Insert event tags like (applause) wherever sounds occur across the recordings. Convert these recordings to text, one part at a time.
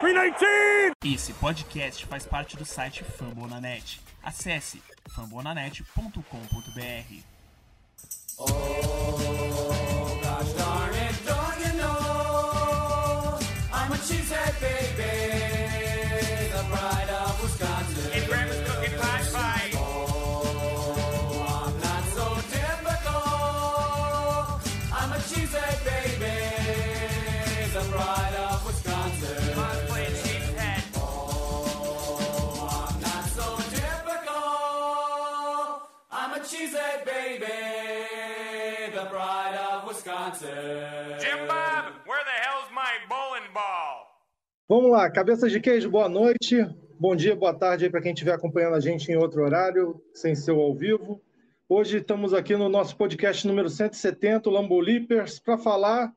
319! Esse podcast faz parte do site Fambonanet. Acesse fambonanet.com.br. Oh, gosh darn it, don't you know? I'm a cheesehead baby, Vamos lá, cabeças de queijo, boa noite. Bom dia, boa tarde aí para quem estiver acompanhando a gente em outro horário, sem ser ao vivo. Hoje estamos aqui no nosso podcast número 170, o Lambo Leapers, para falar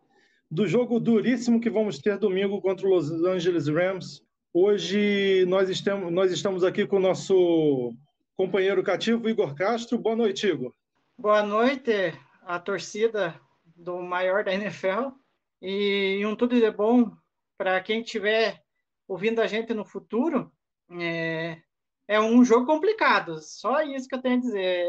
do jogo duríssimo que vamos ter domingo contra o Los Angeles Rams. Hoje nós estamos, nós estamos aqui com o nosso companheiro cativo, Igor Castro. Boa noite, Igor. Boa noite, a torcida do maior da NFL. E um tudo de bom para quem estiver ouvindo a gente no futuro. É, é um jogo complicado, só isso que eu tenho a dizer.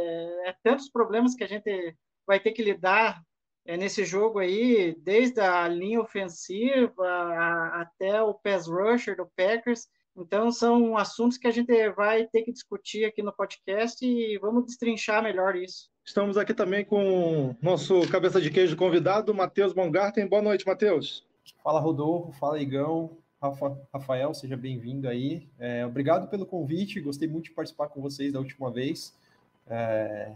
É tantos problemas que a gente vai ter que lidar é, nesse jogo aí, desde a linha ofensiva a- até o pass rusher do Packers. Então, são assuntos que a gente vai ter que discutir aqui no podcast e vamos destrinchar melhor isso. Estamos aqui também com nosso cabeça de queijo convidado, Matheus Baumgarten. Boa noite, Matheus. Fala Rodolfo, fala Igão, Rafa- Rafael, seja bem-vindo aí. É, obrigado pelo convite, gostei muito de participar com vocês da última vez. É,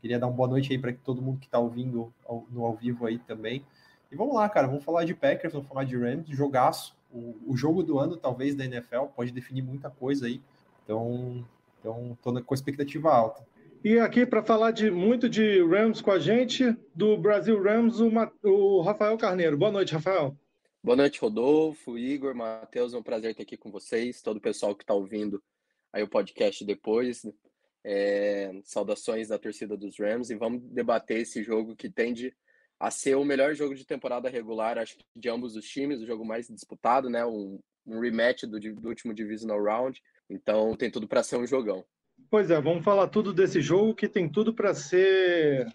queria dar uma boa noite aí para todo mundo que está ouvindo ao- no ao vivo aí também. E vamos lá, cara, vamos falar de Packers, vamos falar de Rams, jogaço. O, o jogo do ano, talvez, da NFL, pode definir muita coisa aí. Então, então com expectativa alta. E aqui para falar de muito de Rams com a gente, do Brasil Rams, o, o Rafael Carneiro. Boa noite, Rafael. Boa noite, Rodolfo, Igor, Matheus, é um prazer estar aqui com vocês, todo o pessoal que está ouvindo aí o podcast depois. É, saudações da torcida dos Rams e vamos debater esse jogo que tende a ser o melhor jogo de temporada regular, acho que de ambos os times, o jogo mais disputado, né? Um, um rematch do, do último Divisional Round, então tem tudo para ser um jogão. Pois é, vamos falar tudo desse jogo que tem tudo para ser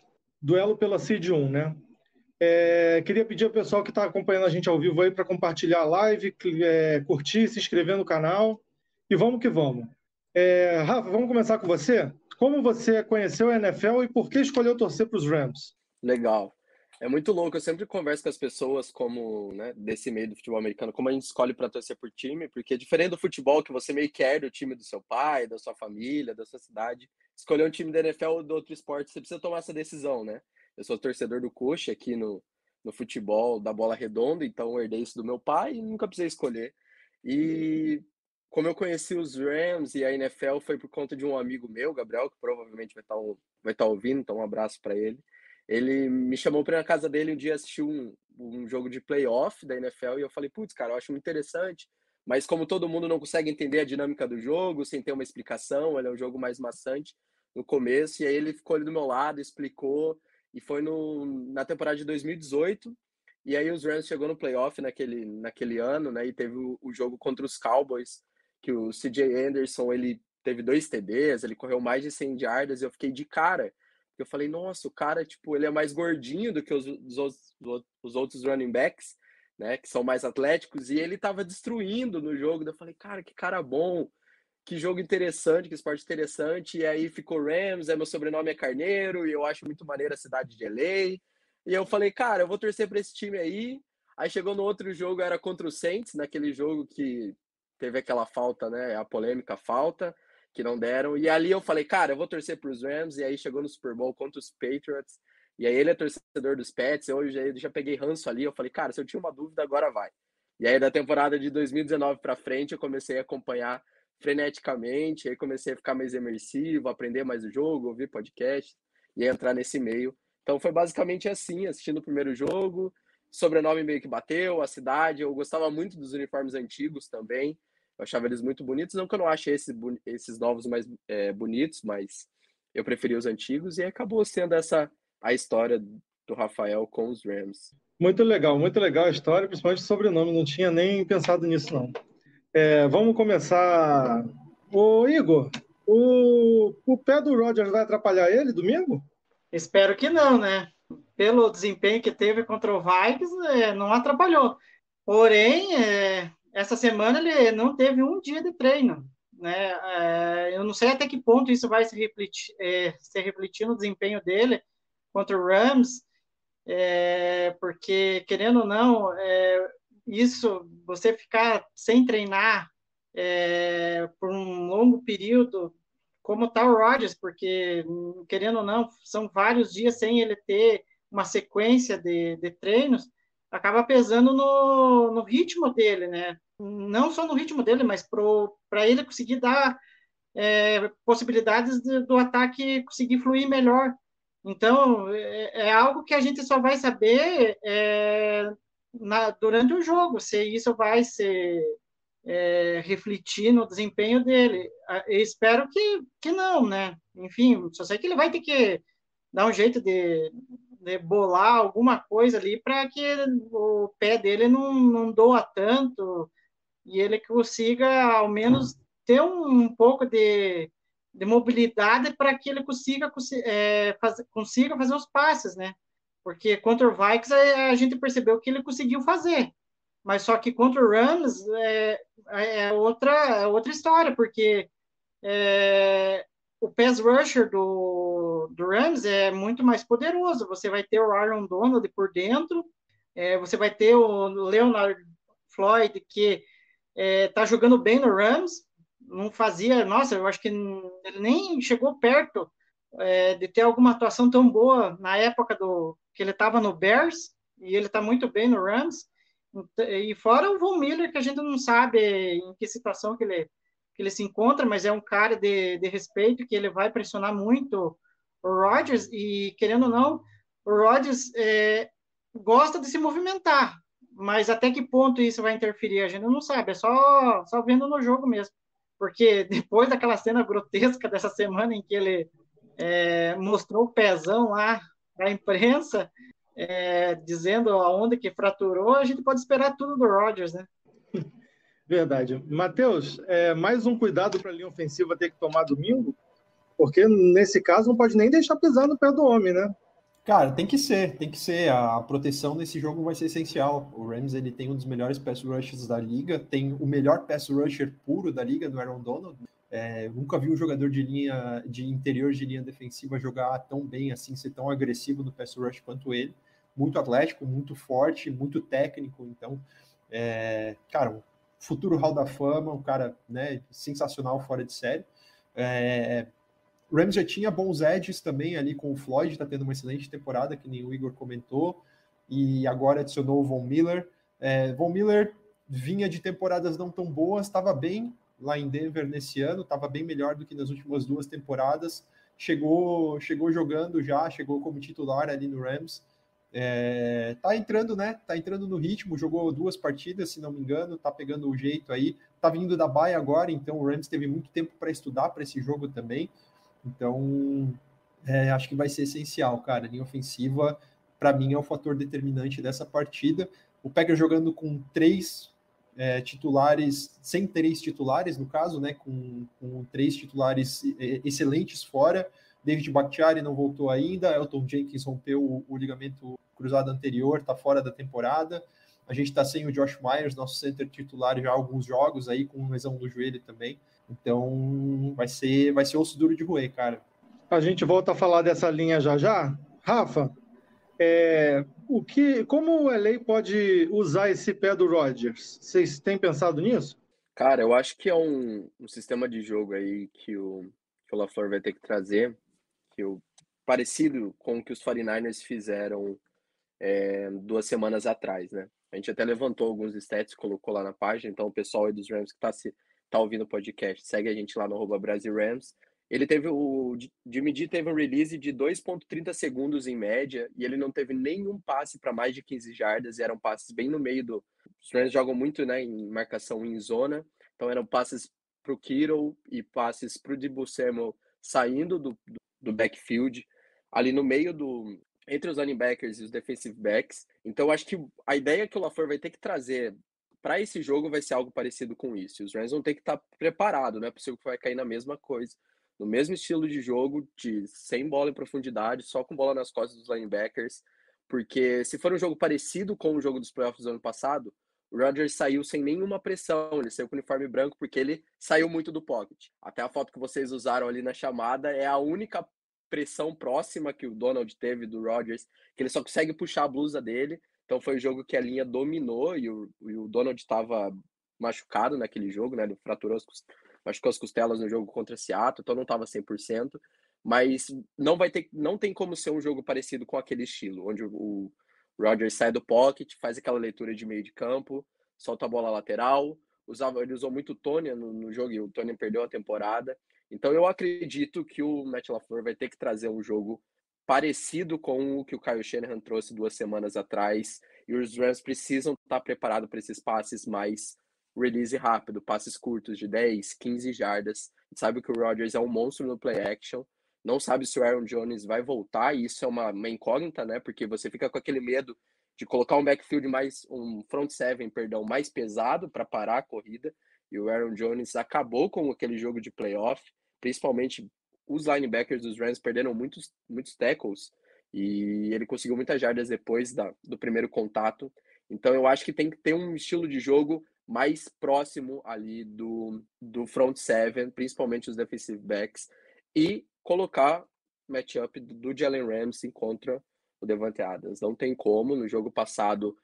duelo pela Seed 1, né? É, queria pedir ao pessoal que está acompanhando a gente ao vivo aí para compartilhar a live, é, curtir, se inscrever no canal e vamos que vamos. É, Rafa, vamos começar com você. Como você conheceu a NFL e por que escolheu torcer para os Rams? Legal. É muito louco, eu sempre converso com as pessoas como, né, desse meio do futebol americano, como a gente escolhe para torcer por time, porque diferente do futebol que você meio que quer do time do seu pai, da sua família, da sua cidade, escolher um time da NFL ou do outro esporte, você precisa tomar essa decisão, né? Eu sou torcedor do Coxa aqui no, no futebol da bola redonda, então herdei isso do meu pai e nunca precisei escolher. E como eu conheci os Rams e a NFL foi por conta de um amigo meu, Gabriel, que provavelmente vai estar vai estar ouvindo, então um abraço para ele. Ele me chamou para ir na casa dele um dia assistir um, um jogo de playoff da NFL e eu falei, putz, cara, eu acho muito interessante, mas como todo mundo não consegue entender a dinâmica do jogo, sem ter uma explicação, ele é um jogo mais maçante no começo, e aí ele ficou ali do meu lado, explicou, e foi no, na temporada de 2018, e aí os Rams chegou no playoff naquele, naquele ano, né, e teve o, o jogo contra os Cowboys, que o CJ Anderson, ele teve dois TDs, ele correu mais de 100 jardas, e eu fiquei de cara, eu falei, nossa, o cara, tipo, ele é mais gordinho do que os, os, os outros running backs, né, que são mais atléticos, e ele tava destruindo no jogo. Eu falei, cara, que cara bom, que jogo interessante, que esporte interessante. E aí ficou Rams, é meu sobrenome é Carneiro, e eu acho muito maneiro a cidade de LA. E eu falei, cara, eu vou torcer para esse time aí. Aí chegou no outro jogo, era contra o Saints, naquele jogo que teve aquela falta, né, a polêmica falta que não deram. E ali eu falei, cara, eu vou torcer para os Rams. E aí chegou no Super Bowl contra os Patriots. E aí ele é torcedor dos Pets. Eu já, já peguei ranço ali. Eu falei, cara, se eu tinha uma dúvida, agora vai. E aí da temporada de 2019 para frente, eu comecei a acompanhar freneticamente. Aí comecei a ficar mais imersivo, aprender mais o jogo, ouvir podcast e entrar nesse meio. Então foi basicamente assim, assistindo o primeiro jogo. Sobrenome meio que bateu, a cidade. Eu gostava muito dos uniformes antigos também. Eu achava eles muito bonitos. Não que eu não ache esses, boni- esses novos mais é, bonitos, mas eu preferi os antigos. E acabou sendo essa a história do Rafael com os Rams. Muito legal, muito legal a história, principalmente o sobrenome. Não tinha nem pensado nisso, não. É, vamos começar. Ô, Igor, o, o pé do Rodgers vai atrapalhar ele domingo? Espero que não, né? Pelo desempenho que teve contra o Vikings, é, não atrapalhou. Porém, é, essa semana ele não teve um dia de treino. Né? É, eu não sei até que ponto isso vai se refletir, é, se refletir no desempenho dele contra o Rams, é, porque, querendo ou não, é, isso, você ficar sem treinar por um longo período, como está o Rodgers, porque, querendo ou não, são vários dias sem ele ter uma sequência de, de treinos, acaba pesando no, no ritmo dele, né? Não só no ritmo dele, mas para ele conseguir dar é, possibilidades de, do ataque conseguir fluir melhor. Então, é, é, algo que a gente só vai saber é, na, durante o jogo, se isso vai ser é, refletir no desempenho dele. Eu espero que, que não, né? Enfim, só sei que ele vai ter que dar um jeito de, de bolar alguma coisa ali para que o pé dele não, não doa tanto e ele consiga, ao menos, ter um, um pouco de, de mobilidade para que ele consiga, é, fazer, consiga fazer os passes, né? Porque contra o Vikings a, a gente percebeu que ele conseguiu fazer mas só que contra o Rams é, é outra, é outra história, porque é, o pass rusher do, do Rams é muito mais poderoso. Você vai ter o Aaron Donald por dentro, é, você vai ter o Leonard Floyd, que está é, jogando bem no Rams, não fazia, nossa, eu acho que ele nem chegou perto é, de ter alguma atuação tão boa na época do que ele estava no Bears, e ele está muito bem no Rams. E fora o Von Miller, que a gente não sabe em que situação que ele, que ele se encontra, mas é um cara de, de respeito, que ele vai pressionar muito o Rodgers, e querendo ou não, o Rodgers é, gosta de se movimentar, mas até que ponto isso vai interferir, a gente não sabe, é só, só vendo no jogo mesmo. Porque (laughs) depois daquela cena grotesca dessa semana em que ele é, mostrou o pezão lá a imprensa, é, dizendo aonde que fraturou, a gente pode esperar tudo do Rodgers, né? (laughs) Verdade. Matheus, é, mais um cuidado para a linha ofensiva ter que tomar domingo, porque nesse caso não pode nem deixar pisar no pé do homem, né? Cara, tem que ser, tem que ser. A proteção nesse jogo vai ser essencial. O Rams ele tem um dos melhores pass rushers da liga, tem o melhor pass rusher puro da liga, do Aaron Donald. É, nunca vi um jogador de linha de interior de linha defensiva jogar tão bem assim, ser tão agressivo no pass rush quanto ele muito atlético, muito forte, muito técnico. Então, é, cara, futuro Hall da Fama, um cara né, sensacional fora de série. É, Rams já tinha bons edges também ali com o Floyd, está tendo uma excelente temporada, que nem o Igor comentou, e agora adicionou o Von Miller. É, Von Miller vinha de temporadas não tão boas, estava bem lá em Denver nesse ano, estava bem melhor do que nas últimas duas temporadas. Chegou, chegou jogando já, chegou como titular ali no Rams. É, tá entrando, né? Tá entrando no ritmo, jogou duas partidas, se não me engano, tá pegando o jeito aí. Tá vindo da baia agora, então o Rams teve muito tempo para estudar para esse jogo também. Então, é, acho que vai ser essencial, cara. A linha ofensiva, para mim, é o fator determinante dessa partida. O Packers jogando com três é, titulares, sem três titulares, no caso, né? Com, com três titulares é, excelentes fora. David Bakhtiari não voltou ainda, Elton Jenkins rompeu o, o ligamento cruzado anterior, está fora da temporada. A gente está sem o Josh Myers, nosso center titular, já há alguns jogos aí, com lesão no joelho também. Então vai ser, vai ser osso duro de roer, cara. A gente volta a falar dessa linha já já. Rafa, é, o que, como o LA pode usar esse pé do Rodgers? Vocês têm pensado nisso? Cara, eu acho que é um, um sistema de jogo aí que o, que o LaFleur vai ter que trazer que eu, parecido com o que os 49ers fizeram é, duas semanas atrás, né? A gente até levantou alguns stats, colocou lá na página, então o pessoal aí dos Rams que está tá ouvindo o podcast, segue a gente lá no arroba Brasil Rams. Ele teve o Jimmy teve um release de 2.30 segundos em média e ele não teve nenhum passe para mais de 15 jardas, e eram passes bem no meio do os Rams jogam muito, né, em marcação em zona, então eram passes para o Kittle e passes para o Debo saindo do, do do backfield, ali no meio do entre os linebackers e os defensive backs. Então, acho que a ideia que o LaFleur vai ter que trazer para esse jogo vai ser algo parecido com isso. Os Rams vão ter que estar tá preparado, não é possível que vai cair na mesma coisa, no mesmo estilo de jogo, de sem bola em profundidade, só com bola nas costas dos linebackers, porque se for um jogo parecido com o jogo dos playoffs do ano passado, o Rodgers saiu sem nenhuma pressão, ele saiu com o uniforme branco porque ele saiu muito do pocket. Até a foto que vocês usaram ali na chamada é a única pressão próxima que o Donald teve do Rodgers, que ele só consegue puxar a blusa dele. Então foi o jogo que a linha dominou e o, e o Donald estava machucado naquele jogo, né? Ele fraturou as, machucou as costelas no jogo contra Seattle, então não estava 100%. Mas não vai ter, não tem como ser um jogo parecido com aquele estilo, onde o, Rodgers sai do pocket, faz aquela leitura de meio de campo, solta a bola lateral. Usava, ele usou muito o Tony no, no jogo e o Tony perdeu a temporada. Então eu acredito que o Matt LaFleur vai ter que trazer um jogo parecido com o que o Kyle Shanahan trouxe duas semanas atrás. E os Rams precisam estar preparados para esses passes mais release rápido, passes curtos de 10, 15 jardas. Sabe que o Rodgers é um monstro no play action não sabe se o Aaron Jones vai voltar, e isso é uma, uma incógnita, né? Porque você fica com aquele medo de colocar um backfield mais, um front seven, perdão, mais pesado para parar a corrida. E o Aaron Jones acabou com aquele jogo de playoff, principalmente os linebackers dos Rams perderam muitos, muitos tackles e ele conseguiu muitas jardas depois da, do primeiro contato. Então eu acho que tem que ter um estilo de jogo mais próximo ali do, do front seven, principalmente os defensive backs, e colocar matchup do Jalen Ramsey contra o Devante Adams. Não tem como. No jogo passado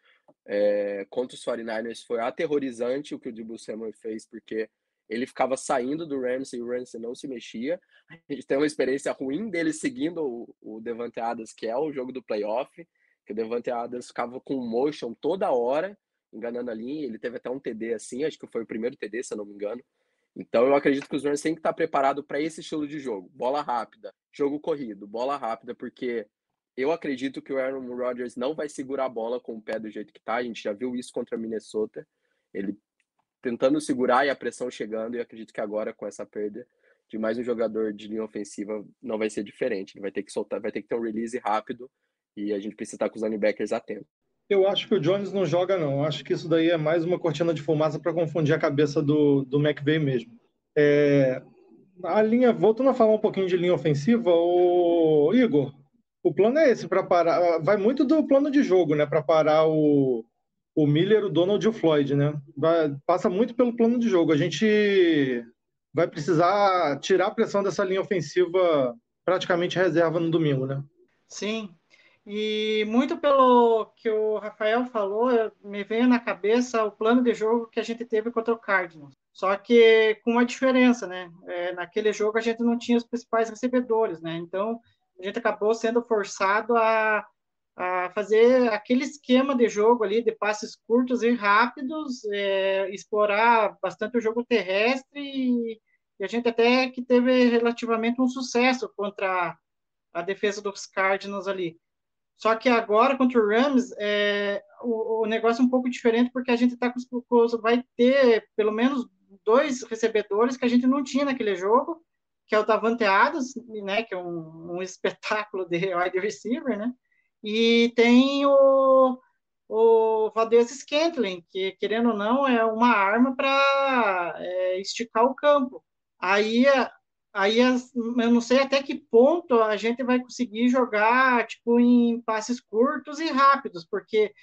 é, contra os 49ers foi aterrorizante o que o Debo Samuel fez, porque ele ficava saindo do Ramsey e o Ramsey não se mexia. A gente tem uma experiência ruim dele seguindo o, o Devante Adams, que é o jogo do playoff, que o Devante Adams ficava com motion toda hora, enganando a linha. Ele teve até um TD assim, acho que foi o primeiro TD, se eu não me engano. Então eu acredito que os Rams têm que estar preparados para esse estilo de jogo. Bola rápida, jogo corrido, bola rápida, porque eu acredito que o Aaron Rodgers não vai segurar a bola com o pé do jeito que está. A gente já viu isso contra Minnesota. Ele tentando segurar e a pressão chegando, e acredito que agora com essa perda de mais um jogador de linha ofensiva não vai ser diferente. Ele vai ter que soltar, vai ter que ter um release rápido e a gente precisa estar com os linebackers atentos. Eu acho que o Jones não joga, não. Eu acho que isso daí é mais uma cortina de fumaça para confundir a cabeça do, do mesmo. É, a linha, voltando a falar um pouquinho de linha ofensiva, o Igor, o plano é esse para parar. Vai muito do plano de jogo, né? Para parar o, o Miller, o Donald e o Floyd, né? Vai, passa muito pelo plano de jogo. A gente vai precisar tirar a pressão dessa linha ofensiva praticamente reserva no domingo, né? Sim, e muito pelo que o Rafael falou, me veio na cabeça o plano de jogo que a gente teve contra o Cardinals. Só que com uma diferença, né? É, naquele jogo a gente não tinha os principais recebedores, né? Então a gente acabou sendo forçado a, a fazer aquele esquema de jogo ali de passes curtos e rápidos, é, explorar bastante o jogo terrestre e, e a gente até que teve relativamente um sucesso contra a defesa dos Cardinals ali. Só que agora, contra o Rams, é, o, o, negócio é um pouco diferente, porque a gente tá com, vai ter pelo menos dois recebedores que a gente não tinha naquele jogo, que é o Davante Adams, né, que é um, um espetáculo de wide receiver, né, e tem o, o Valdez Scantling, que, querendo ou não, é uma arma para é, esticar o campo. Aí aí eu não sei até que ponto a gente vai conseguir jogar tipo em passes curtos e rápidos, porque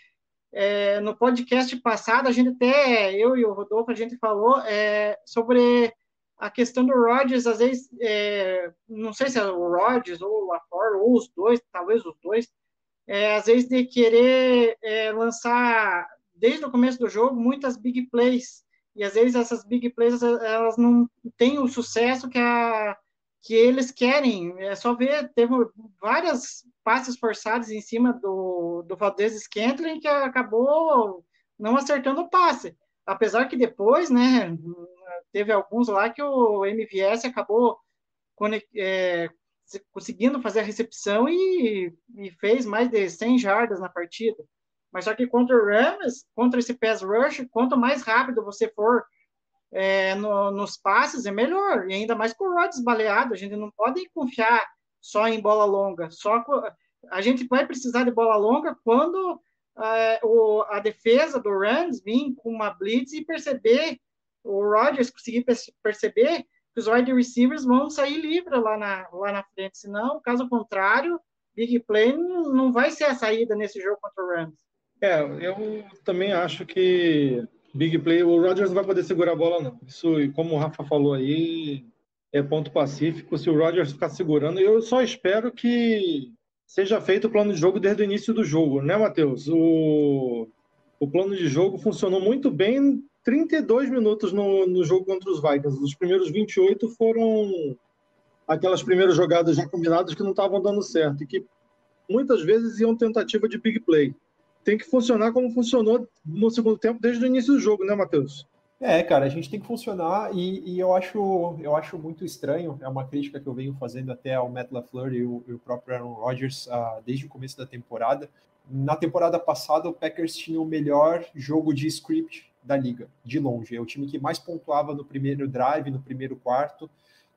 é, no podcast passado a gente até eu e o Rodolfo a gente falou é, sobre a questão do Rodgers, às vezes é, não sei se é o Rodgers ou o LaFleur ou os dois, talvez os dois, é, às vezes de querer é, lançar desde o começo do jogo muitas big plays e às vezes essas big plays elas não têm o sucesso que, a, que eles querem. É só ver, teve várias passes forçados em cima do, do Valdez Scantling que acabou não acertando o passe. Apesar que depois, né, teve alguns lá que o MVS acabou é, conseguindo fazer a recepção e, e, fez mais de 100 jardas na partida. Mas só que contra o Rams, contra esse pass rush, quanto mais rápido você for é, no, nos passes, é melhor. E ainda mais com o Rodgers baleado, a gente não pode confiar só em bola longa. Só a gente vai precisar de bola longa quando é, o, a defesa do Rams vir com uma blitz e perceber, o Rodgers conseguir perceber que os wide receivers vão sair livres lá na, lá na frente, senão, caso contrário, big play não, vai ser a saída nesse jogo contra o Rams. É, eu também acho que big play, o Rodgers não vai poder segurar a bola, não. Isso, como o Rafa falou aí, é ponto pacífico. Se o Rodgers ficar segurando, eu só espero que seja feito o plano de jogo desde o início do jogo, né, Matheus? O, o plano de jogo funcionou muito bem 32 minutos no, no jogo contra os Vikings. Os primeiros 28 foram aquelas primeiras jogadas já combinadas que não estavam dando certo e que muitas vezes iam tentativa de big play. Tem que funcionar como funcionou no segundo tempo desde o início do jogo, né, Matheus? É, cara, a gente tem que funcionar e, e, eu, acho, eu acho muito estranho, é uma crítica que eu venho fazendo até ao Matt LaFleur e o, e o próprio Aaron Rodgers uh, desde o começo da temporada. Na temporada passada, o Packers tinha o melhor jogo de script da liga, de longe. É o time que mais pontuava no primeiro drive, no primeiro quarto,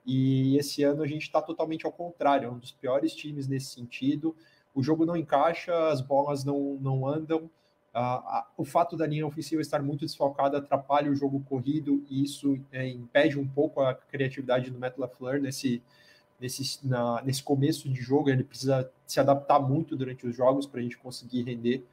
e esse ano a gente está totalmente ao contrário, é um dos piores times nesse sentido. O jogo não encaixa, as bolas não, não andam, Uh, o fato da linha ofensiva estar muito desfalcada atrapalha o jogo corrido e isso é, impede um pouco a criatividade do Matt LaFleur nesse, nesse, na, nesse começo de jogo. Ele precisa se adaptar muito durante os jogos para a gente conseguir render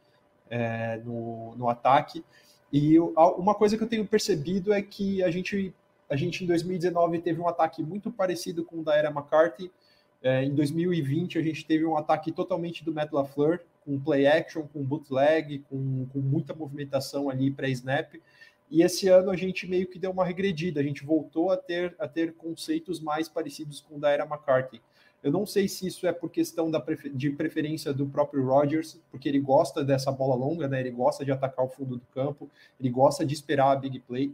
é, no, no ataque. E eu, uma coisa que eu tenho percebido é que a gente, a gente em 2019 teve um ataque muito parecido com o da era McCarthy. É, em 2020 a gente teve um ataque totalmente do Matt LaFleur, com play action, com bootleg, com, com muita movimentação ali pré-snap. E esse ano a gente meio que deu uma regredida, a gente voltou a ter, a ter conceitos mais parecidos com o da era McCarthy. Eu não sei se isso é por questão da prefer de preferência do próprio Rodgers, porque ele gosta dessa bola longa, né? Ele gosta de atacar o fundo do campo, ele gosta de esperar a big play,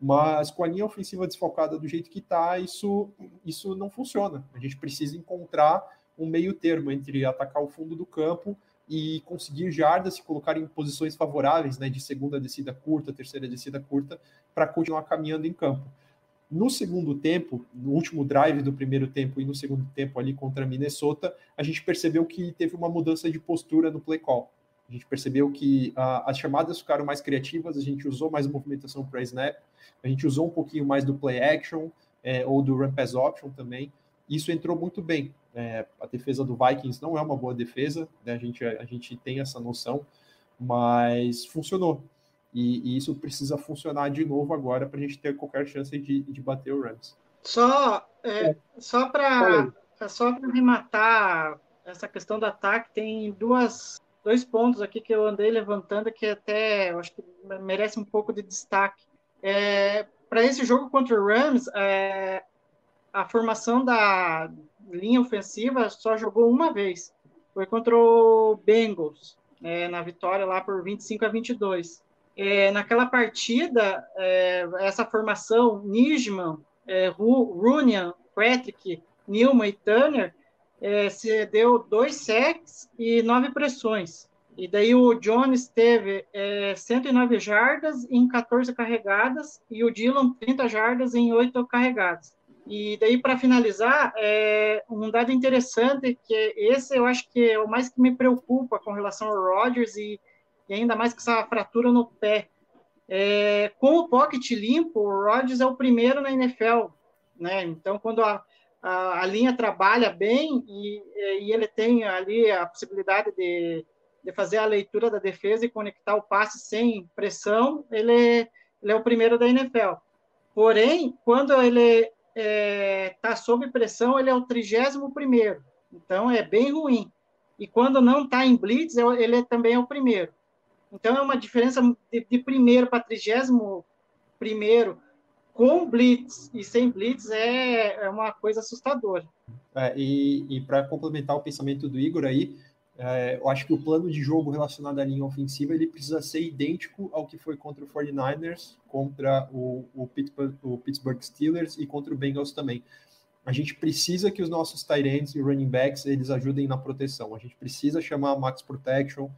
mas com a linha ofensiva desfocada do jeito que está, isso, isso não funciona. A gente precisa encontrar um meio termo entre atacar o fundo do campo e conseguir jardas, se colocar em posições favoráveis, né, de segunda descida curta, terceira descida curta, para continuar caminhando em campo. No segundo tempo, no último drive do primeiro tempo e no segundo tempo ali contra Minnesota, a gente percebeu que teve uma mudança de postura no play call. A gente percebeu que uh, as chamadas ficaram mais criativas, a gente usou mais movimentação para snap, a gente usou um pouquinho mais do play action é, ou do run pass option também. Isso entrou muito bem. É, a defesa do Vikings não é uma boa defesa, né? a, gente, a gente tem essa noção, mas funcionou. E, e isso precisa funcionar de novo agora para a gente ter qualquer chance de, de bater o Rams. Só, é, só para só arrematar essa questão do ataque, tem duas, dois pontos aqui que eu andei levantando que até eu acho que merece um pouco de destaque. É, para esse jogo contra o Rams, é, a formação da, linha ofensiva só jogou uma vez. Foi contra o Bengals, é, na vitória lá por 25 a 22. É, naquela partida, é, essa formação, Nijman, é, Runian, Patrick, Newman e Turner, é, se deu dois sacks e nove pressões. E daí o Jones teve é, 109 jardas em 14 carregadas e o Dylan 30 jardas em 8 carregadas. E daí, para finalizar, é um dado interessante, que esse eu acho que é o mais que me preocupa com relação ao Rodgers e, e ainda mais com essa fratura no pé. É, com o pocket limpo, o Rodgers é o primeiro na NFL, né? Então, quando a, a, a linha trabalha bem e, e, ele tem ali a possibilidade de, de fazer a leitura da defesa e conectar o passe sem pressão, ele, ele é o primeiro da NFL. Porém, quando ele está é, tá sob pressão, ele é o 31 primeiro. Então, é bem ruim. E quando não está em blitz, é ele é, também é o primeiro. Então, é uma diferença de, de primeiro para 31 primeiro com blitz e sem blitz é, é uma coisa assustadora. É, e, e para complementar o pensamento do Igor aí, é, eu acho que o plano de jogo relacionado à linha ofensiva ele precisa ser idêntico ao que foi contra o 49ers, contra o, o, Pittsburgh, o Pittsburgh Steelers e contra o Bengals também. A gente precisa que os nossos tight ends e running backs eles ajudem na proteção. A gente precisa chamar max protection,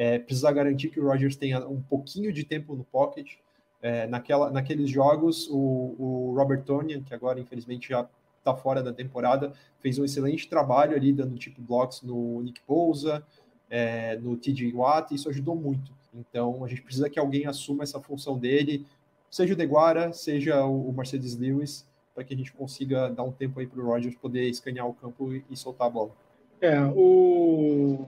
é, precisa garantir que o Rodgers tenha um pouquinho de tempo no pocket. É, naquela, naqueles jogos, o, o Robert Tonian, que agora infelizmente já está fora da temporada, fez um excelente trabalho ali, dando tipo blocks no Nick Pousa, é, no TJ Watt, isso ajudou muito. Então a gente precisa que alguém assuma essa função dele, seja o Deguara, seja o Mercedes Lewis, para que a gente consiga dar um tempo aí para o Rogers poder escanear o campo e, e soltar a bola. É, o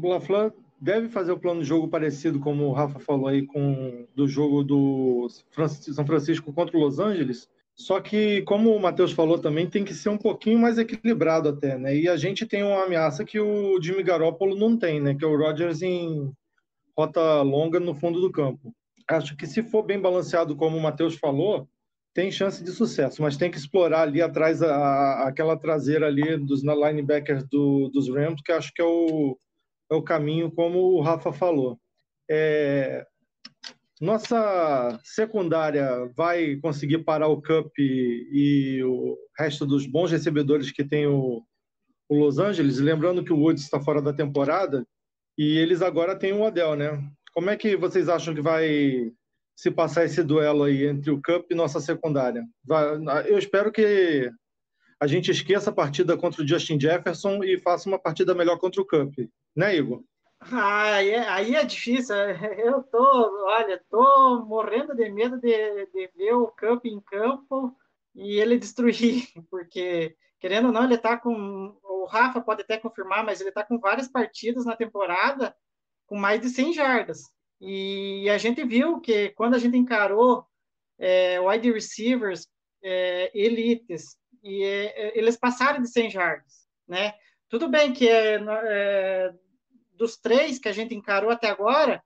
Laflan deve fazer o plano de jogo parecido, como o Rafa falou aí, com do jogo do São Francisco contra o Los Angeles. Só que, como o Matheus falou também, tem que ser um pouquinho mais equilibrado até, né? E a gente tem uma ameaça que o Jimmy Garoppolo não tem, né? Que é o Rodgers em rota longa no fundo do campo. Acho que se for bem balanceado, como o Matheus falou, tem chance de sucesso, mas tem que explorar ali atrás a, a, aquela traseira ali dos linebackers do, dos Rams, que acho que é o, é o caminho, como o Rafa falou. É, nossa secundária vai conseguir parar o Cup e, e, o resto dos bons recebedores que tem o, o Los Angeles, lembrando que o Woods está fora da temporada e eles agora têm o Odell, né? Como é que vocês acham que vai se passar esse duelo aí entre o Cup e nossa secundária. Eu espero que a gente esqueça a partida contra o Justin Jefferson e faça uma partida melhor contra o Cup, né, Igor? Ah, aí, é, aí é difícil. Eu tô, olha, tô morrendo de medo de, de ver o Cup em campo e ele destruir, (laughs) porque querendo ou não, ele tá com o Rafa pode até confirmar, mas ele tá com várias partidas na temporada com mais de 100 jardas. E a gente viu que quando a gente encarou é, wide receivers é, elites, e é, eles passaram de 100 jardas, né? Tudo bem que é, é, dos três que a gente encarou até agora,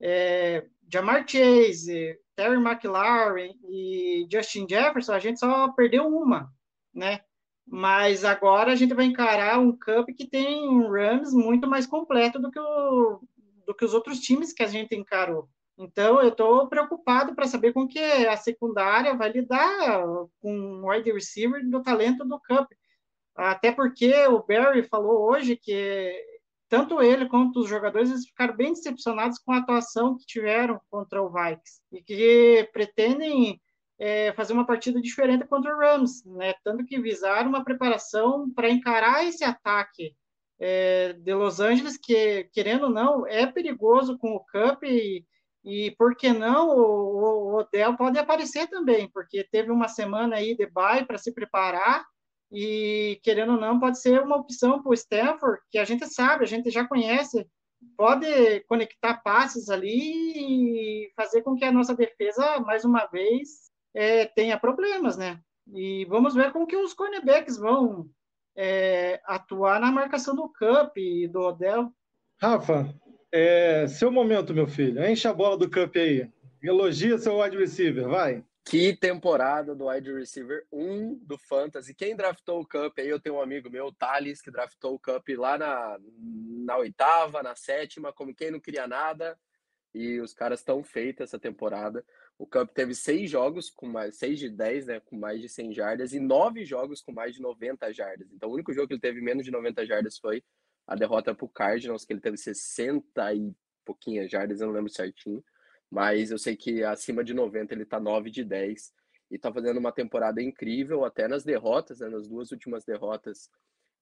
é, Jamar Chase, Terry McLaurin e Justin Jefferson, a gente só perdeu uma, né? Mas agora a gente vai encarar um camp que tem um Rams muito mais completo do que o do que os outros times que a gente encarou. Então, eu estou preocupado para saber com que a secundária vai lidar com o wide receiver do talento do Cup. Até porque o Barry falou hoje que tanto ele quanto os jogadores eles ficaram bem decepcionados com a atuação que tiveram contra o Vikings e que pretendem é, fazer uma partida diferente contra o Rams, né? Tanto que visaram uma preparação para encarar esse ataque é, de Los Angeles, que, querendo ou não, é perigoso com o Cup e, e por que não, o, o Odell pode aparecer também, porque teve uma semana aí de bye para se preparar e, querendo ou não, pode ser uma opção para o Stanford, que a gente sabe, a gente já conhece, pode conectar passes ali e fazer com que a nossa defesa, mais uma vez, é, tenha problemas, né? E vamos ver como que os cornerbacks vão é, atuar na marcação do Cup e do Odell. Rafa, é, seu momento, meu filho. Enche a bola do Cup aí. Elogia seu wide receiver, vai. Que temporada do wide receiver 1 do Fantasy. Quem draftou o Cup aí? Eu tenho um amigo meu, o Thales, que draftou o Cup lá na, na oitava, na sétima, como quem não queria nada. E os caras estão feitos essa temporada. O Cup teve seis jogos com mais, seis de 10, né, com mais de 100 jardas e nove jogos com mais de 90 jardas. Então, o único jogo que ele teve menos de 90 jardas foi a derrota para o Cardinals, que ele teve 60 e pouquinhas jardas, eu não lembro certinho. Mas eu sei que acima de 90 ele tá 9 de 10 e tá fazendo uma temporada incrível, até nas derrotas, né, nas duas últimas derrotas.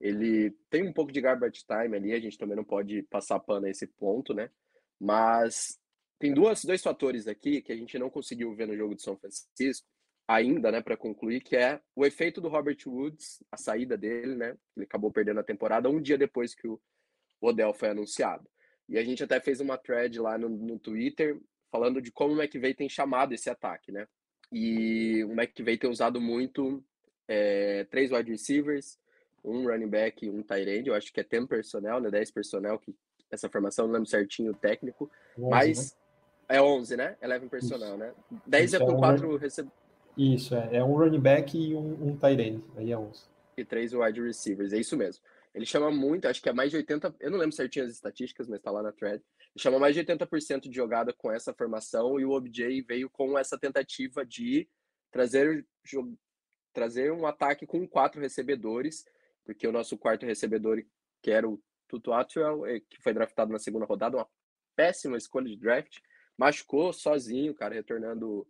Ele tem um pouco de garbage time ali, a gente também não pode passar pano a esse ponto, né? Mas tem duas, dois fatores aqui que a gente não conseguiu ver no jogo de São Francisco ainda, né, para concluir, que é o efeito do Robert Woods, a saída dele, né? Ele acabou perdendo a temporada um dia depois que o Odell foi anunciado. E a gente até fez uma thread lá no, no Twitter falando de como o McVay tem chamado esse ataque, né? E o McVay tem usado muito é, três wide receivers, um running back e um tight end. Eu acho que é 10 personnel, né? 10 personnel, que essa formação, não lembro certinho o técnico. 11, mas né? É 11, né? 11 personal, né? 10 Isso é com é 4 receb... Isso, é. É um running back e um, um tight end. Aí é 11. E 3 wide receivers, é isso mesmo. Ele chama muito, acho que é mais de 80%, eu não lembro certinho as estatísticas, mas tá lá na thread. Ele chama mais de 80% de jogada com essa formação e o OBJ veio com essa tentativa de trazer, trazer um ataque com quatro recebedores, porque o nosso quarto recebedor, que era o Tutu Atwell, eh, que foi draftado na segunda rodada, uma péssima escolha de draft, machucou sozinho, cara, retornando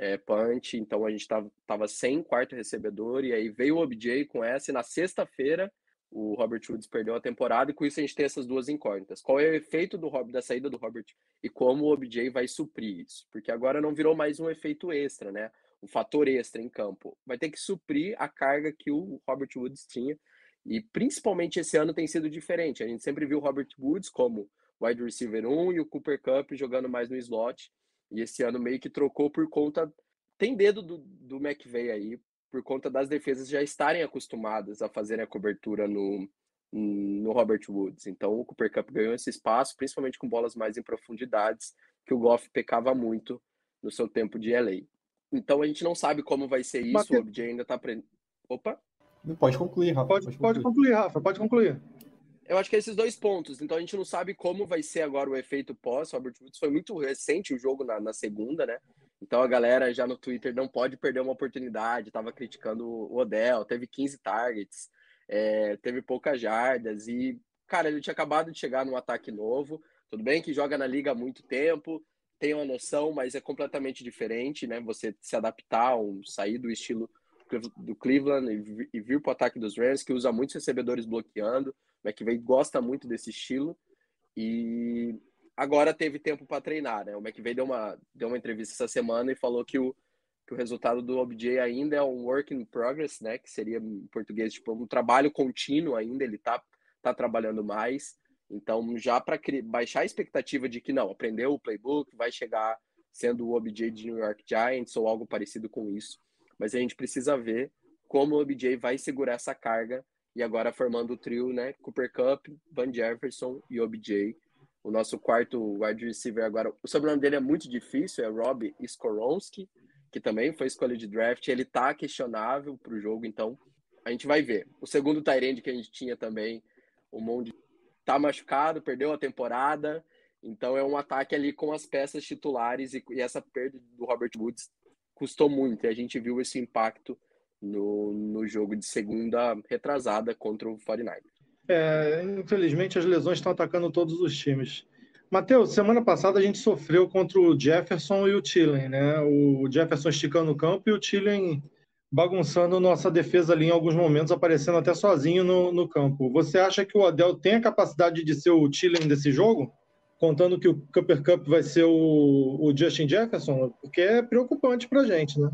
é, punch, então a gente tava, tava sem quarto recebedor, e aí veio o OBJ com essa, e na sexta-feira o Robert Woods perdeu a temporada e com isso a gente tem essas duas incógnitas. Qual é o efeito do da saída do Robert e como o OBJ vai suprir isso? Porque agora não virou mais um efeito extra, né? Um fator extra em campo. Vai ter que suprir a carga que o Robert Woods tinha e principalmente esse ano tem sido diferente. A gente sempre viu o Robert Woods como wide receiver 1 e o Cooper Cup jogando mais no slot. E esse ano meio que trocou por conta. Tem dedo do, do McVeigh aí, por conta das defesas já estarem acostumadas a fazerem a cobertura no, no Robert Woods. Então o Cooper Cup ganhou esse espaço, principalmente com bolas mais em profundidades, que o Goff pecava muito no seu tempo de LA. Então a gente não sabe como vai ser isso, Mas, o OBJ ainda está aprendendo. Opa! Pode concluir, Rafa. Pode, pode, concluir. pode concluir, Rafa, pode concluir. Eu acho que é esses dois pontos. Então a gente não sabe como vai ser agora o efeito pós. Robert Woods foi muito recente o jogo na, na segunda, né? Então a galera já no Twitter não pode perder uma oportunidade. Tava criticando o Odell, teve 15 targets, é, teve poucas jardas e, cara, ele tinha acabado de chegar num ataque novo. Tudo bem que joga na liga há muito tempo, tem uma noção, mas é completamente diferente, né? Você se adaptar, um, sair do estilo do Cleveland e vir para o ataque dos Rams, que usa muitos recebedores bloqueando. McVay gosta muito desse estilo e agora teve tempo para treinar, né? O McVay deu uma, deu uma entrevista essa semana e falou que o, que o resultado do OBJ ainda é um work in progress, né? Que seria em português tipo um trabalho contínuo ainda. Ele tá tá trabalhando mais. Então já para baixar a expectativa de que não aprendeu o playbook, vai chegar sendo o OBJ de New York Giants ou algo parecido com isso. Mas a gente precisa ver como o OBJ vai segurar essa carga e agora formando o trio, né? Cooper Cup, Van Jefferson e OBJ. O nosso quarto wide receiver agora, o sobrenome dele é muito difícil, é Rob Skoronski, que também foi escolha de draft. Ele tá questionável para o jogo, então a gente vai ver. O segundo Tyrande que a gente tinha também, o Monde tá machucado, perdeu a temporada. Então é um ataque ali com as peças titulares e, e essa perda do Robert Woods custou muito. E a gente viu esse impacto no, no jogo de segunda retrasada contra o 49 é, infelizmente as lesões estão atacando todos os times. Matheus, semana passada a gente sofreu contra o Jefferson e o Tillen, né? O Jefferson esticando o campo e o Tillen bagunçando nossa defesa ali em alguns momentos, aparecendo até sozinho no, no campo. Você acha que o Odell tem a capacidade de ser o Tillen desse jogo? Contando que o Cooper Cup vai ser o, o Justin Jefferson? Porque é preocupante pra gente, né?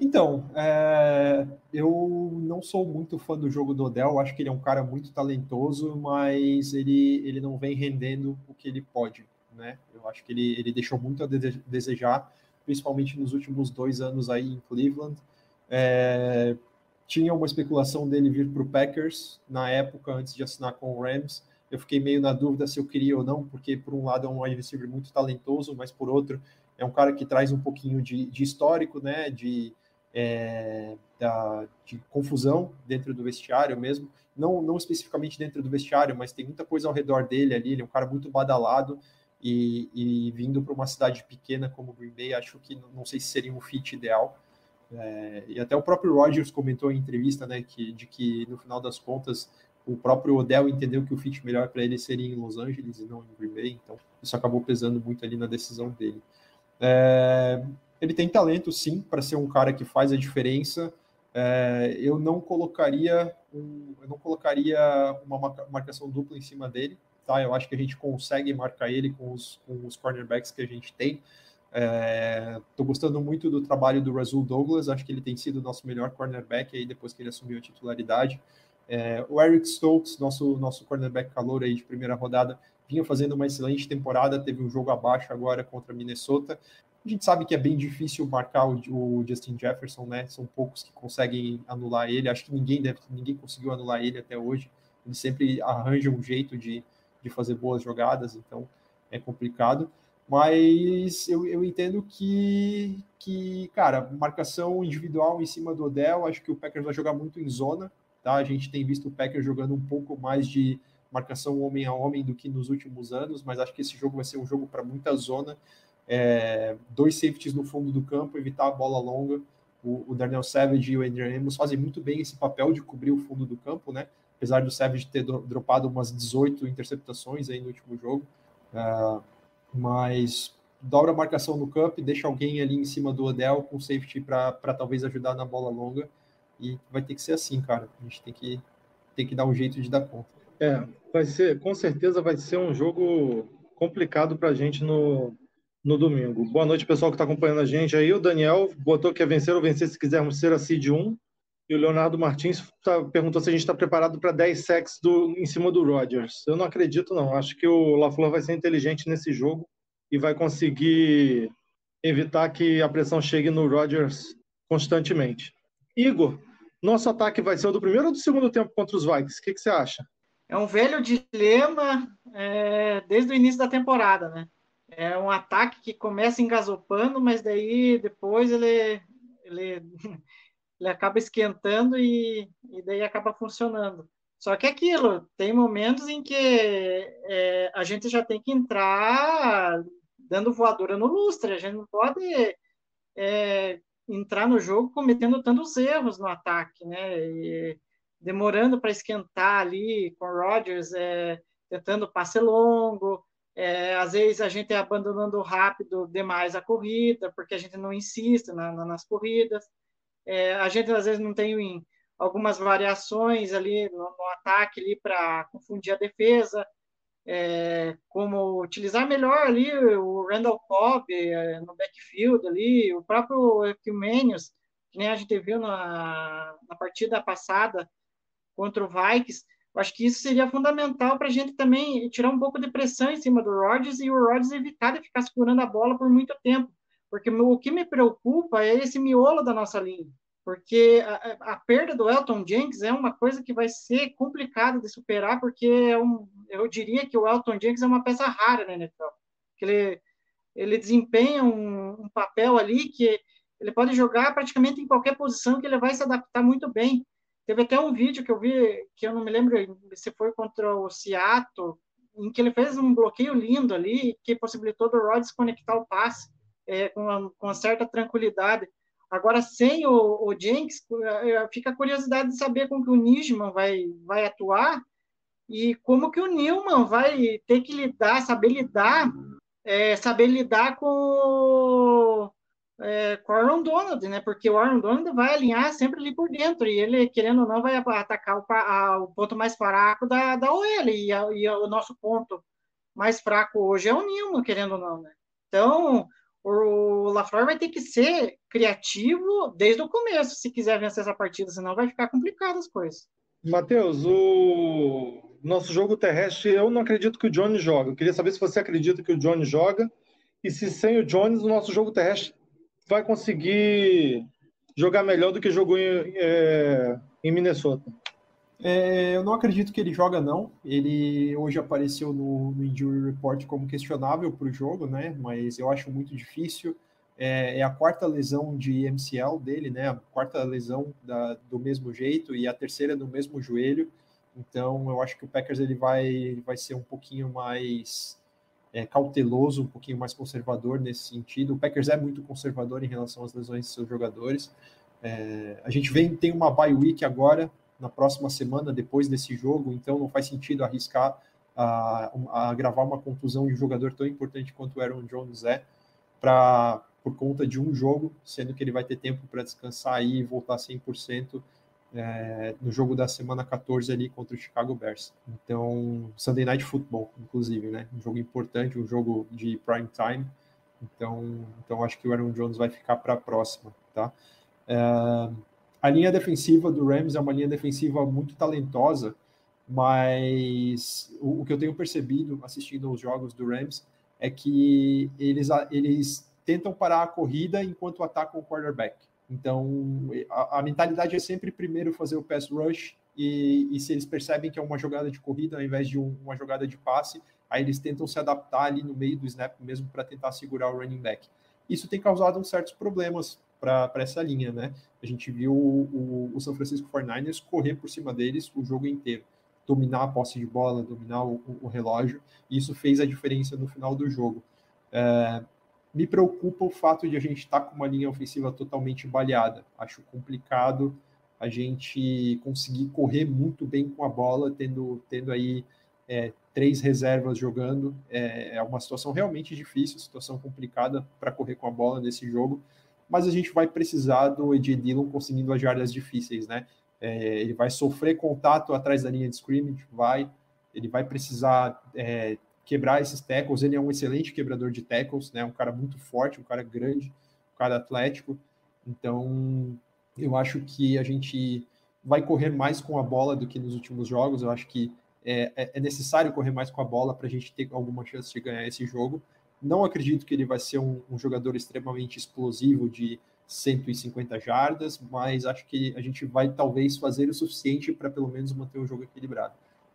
Então, é, eu não sou muito fã do jogo do Odell, acho que ele é um cara muito talentoso, mas ele, ele não vem rendendo o que ele pode, né? Eu acho que ele, ele deixou muito a desejar, principalmente nos últimos dois anos aí em Cleveland. É, tinha uma especulação dele vir para o Packers na época, antes de assinar com o Rams. Eu fiquei meio na dúvida se eu queria ou não, porque por um lado é um wide receiver muito talentoso, mas por outro é um cara que traz um pouquinho de, de histórico, né? De é, da, de confusão dentro do vestiário mesmo, não, não especificamente dentro do vestiário, mas tem muita coisa ao redor dele ali, ele é um cara muito badalado, e, e vindo para uma cidade pequena como Green Bay, acho que não sei se seria um fit ideal. É, e até o próprio Rogers comentou em entrevista, né, que, de que no final das contas o próprio Odell entendeu que o fit melhor para ele seria em Los Angeles e não em Green Bay, então isso acabou pesando muito ali na decisão dele. É, ele tem talento, sim, para ser um cara que faz a diferença. É, eu não colocaria um, eu não colocaria uma marcação dupla em cima dele, tá? Eu acho que a gente consegue marcar ele com os, com os cornerbacks que a gente tem. Estou é, gostando muito do trabalho do Razul Douglas, acho que ele tem sido o nosso melhor cornerback aí depois que ele assumiu a titularidade. É, o Eric Stokes, nosso, nosso cornerback calor aí de primeira rodada, vinha fazendo uma excelente temporada, teve um jogo abaixo agora contra Minnesota. A gente sabe que é bem difícil marcar o, Justin Jefferson, né? São poucos que conseguem anular ele. Acho que ninguém deve, ninguém conseguiu anular ele até hoje. Ele sempre arranja um jeito de, de fazer boas jogadas, então é complicado. Mas eu, eu entendo que, que, cara, marcação individual em cima do Odell, acho que o Packers vai jogar muito em zona, tá? A gente tem visto o Packers jogando um pouco mais de marcação homem a homem do que nos últimos anos, mas acho que esse jogo vai ser um jogo para muita zona é, dois safeties no fundo do campo, evitar a bola longa. O, o Darnell Savage e o Adrian Amos fazem muito bem esse papel de cobrir o fundo do campo, né? Apesar do Savage ter dropado umas 18 interceptações aí no último jogo. Uh, mas dobra a marcação no campo, deixa alguém ali em cima do Odell com safety para talvez ajudar na bola longa. E vai ter que ser assim, cara. A gente tem que ter que dar um jeito de dar conta. É, vai ser, com certeza vai ser um jogo complicado para a gente no, no domingo. Boa noite, pessoal que está acompanhando a gente aí. O Daniel botou que é vencer ou vencer se quisermos ser a seed 1. E o Leonardo Martins tá, perguntou se a gente está preparado para 10 sacks do, em cima do Rodgers. Eu não acredito, não. Acho que o LaFleur vai ser inteligente nesse jogo e vai conseguir evitar que a pressão chegue no Rodgers constantemente. Igor, nosso ataque vai ser o do primeiro ou do segundo tempo contra os Vikings? O que, que você acha? É um velho dilema é, desde o início da temporada, né? É um ataque que começa engasopando, mas daí depois ele, ele, (laughs) ele acaba esquentando e, e daí acaba funcionando. Só que é aquilo, tem momentos em que é, a gente já tem que entrar dando voadora no lustre, a gente não pode é, entrar no jogo cometendo tantos erros no ataque, né? E demorando para esquentar ali com o Rodgers, é, tentando passe longo, é, às vezes a gente é abandonando rápido demais a corrida, porque a gente não insiste na, na, nas corridas. É, a gente às vezes não tem algumas variações ali no, no ataque ali para confundir a defesa, é, como utilizar melhor ali o Randall Cobb é, no backfield ali, o próprio Equimenius, que nem a gente viu na, na partida passada contra o Vikings, eu acho que isso seria fundamental para a gente também tirar um pouco de pressão em cima do Rodgers e o Rodgers evitar de ficar segurando a bola por muito tempo. Porque o que me preocupa é esse miolo da nossa linha. Porque a, a perda do Elton Jenkins é uma coisa que vai ser complicada de superar, porque é um, eu diria que o Elton Jenkins é uma peça rara na NFL. Que ele, ele desempenha um, um papel ali que ele pode jogar praticamente em qualquer posição que ele vai se adaptar muito bem. Teve até um vídeo que eu vi, que eu não me lembro se foi contra o Seattle, em que ele fez um bloqueio lindo ali, que possibilitou do Rodgers conectar o passe é, com, com certa tranquilidade. Agora, sem o, o Jenks, é, fica a curiosidade de saber como que o Nijman vai, vai atuar e como que o Newman vai ter que lidar, saber lidar, é, saber lidar com é, com o Aaron Donald, né? Porque o Aaron Donald vai alinhar sempre ali por dentro e ele, querendo ou não, vai atacar o, a, o ponto mais fraco da, da OL e, a, e o nosso ponto mais fraco hoje é o Nilman, querendo ou não, né? Então, o LaFleur vai ter que ser criativo desde o começo se quiser vencer essa partida, senão vai ficar complicado as coisas. Matheus, o nosso jogo terrestre, eu não acredito que o Johnny joga. Eu queria saber se você acredita que o Johnny joga e se sem o Jones o nosso jogo terrestre vai conseguir jogar melhor do que jogou em, é, em Minnesota? É, eu não acredito que ele joga, não. Ele hoje apareceu no, no Injury Report como questionável para o jogo, né? Mas eu acho muito difícil. É, é, a quarta lesão de MCL dele, né? A quarta lesão da, do mesmo jeito e a terceira no mesmo joelho. Então, eu acho que o Packers ele vai, vai ser um pouquinho mais é, cauteloso, um pouquinho mais conservador nesse sentido. O Packers é muito conservador em relação às lesões de seus jogadores. É, a gente vem, tem uma bye week agora, na próxima semana, depois desse jogo, então não faz sentido arriscar a, a gravar uma contusão de um jogador tão importante quanto o Aaron Jones é, pra, por conta de um jogo, sendo que ele vai ter tempo para descansar e voltar 100% é, no jogo da semana 14 ali contra o Chicago Bears. Então, Sunday Night Football, inclusive, né? Um jogo importante, um jogo de prime time. Então, então acho que o Aaron Jones vai ficar para a próxima, tá? É, a linha defensiva do Rams é uma linha defensiva muito talentosa, mas o, o que eu tenho percebido assistindo aos jogos do Rams é que eles, eles tentam parar a corrida enquanto atacam o quarterback. Então, a, a, mentalidade é sempre primeiro fazer o pass rush e, e, se eles percebem que é uma jogada de corrida ao invés de um, uma jogada de passe, aí eles tentam se adaptar ali no meio do snap mesmo para tentar segurar o running back. Isso tem causado uns certos problemas para essa linha, né? A gente viu o, o, o São Francisco 49ers correr por cima deles o jogo inteiro, dominar a posse de bola, dominar o, o relógio, e isso fez a diferença no final do jogo. É, me preocupa o fato de a gente estar tá com uma linha ofensiva totalmente baleada. Acho complicado a gente conseguir correr muito bem com a bola, tendo, tendo aí é, três reservas jogando. É, é, uma situação realmente difícil, situação complicada para correr com a bola nesse jogo. Mas a gente vai precisar do Ed Dillon conseguindo as jardas difíceis, né? É, ele vai sofrer contato atrás da linha de scrimmage, vai. Ele vai precisar é, quebrar esses tackles. Ele é um excelente quebrador de tackles, né? Um cara muito forte, um cara grande, um cara atlético. Então, eu acho que a gente vai correr mais com a bola do que nos últimos jogos. Eu acho que é, é, é necessário correr mais com a bola para a gente ter alguma chance de ganhar esse jogo. Não acredito que ele vai ser um, um jogador extremamente explosivo de 150 jardas, mas acho que a gente vai talvez fazer o suficiente para pelo menos manter o jogo equilibrado.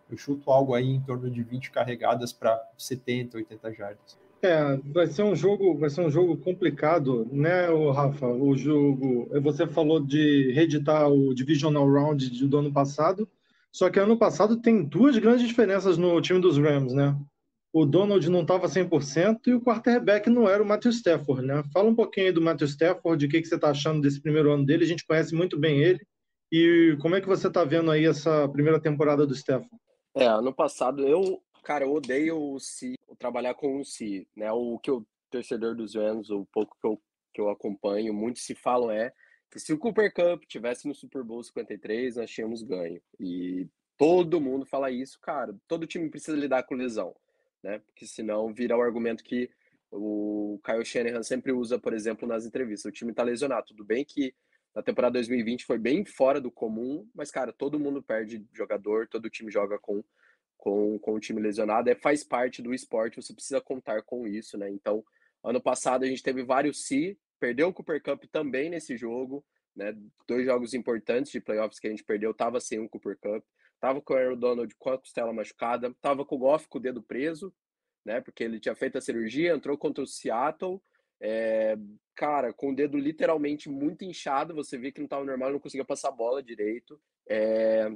Eu chuto algo aí em torno de 20 carregadas para 70, 80 jardas. É, vai ser um jogo, vai ser um jogo complicado, né, o Rafa? O jogo, você falou de reeditar o Divisional Round do ano passado, só que ano passado tem duas grandes diferenças no time dos Rams, né? O Donald não estava 100% e o quarterback não era o Matthew Stafford, né? Fala um pouquinho aí do Matthew Stafford, o que, que você está achando desse primeiro ano dele, a gente conhece muito bem ele, e como é que você está vendo aí essa primeira temporada do Stafford? É, ano passado eu, cara, eu odeio o si, trabalhar com o si, né? O que o torcedor dos Rams, o pouco que eu, que eu acompanho, muitos se falam é que se o Cooper Cup tivesse no Super Bowl 53, nós tínhamos ganho. E todo mundo fala isso, cara. Todo time precisa lidar com lesão, né? Porque senão vira o argumento que o Kyle Shanahan sempre usa, por exemplo, nas entrevistas. O time tá lesionado. Tudo bem que na temporada 2020 foi bem fora do comum, mas, cara, todo mundo perde jogador, todo time joga com, com, com o time lesionado, é, faz parte do esporte, você precisa contar com isso, né? Então, ano passado a gente teve vários si, perdeu o Cooper Cup também nesse jogo, né? Dois jogos importantes de playoffs que a gente perdeu, tava sem o Cooper Cup, tava com o Aaron Donald com a costela machucada, tava com o Goff com o dedo preso, né? Porque ele tinha feito a cirurgia, entrou contra o Seattle, é, cara, com o dedo literalmente muito inchado, você vê que não estava normal, não conseguia passar a bola direito. É,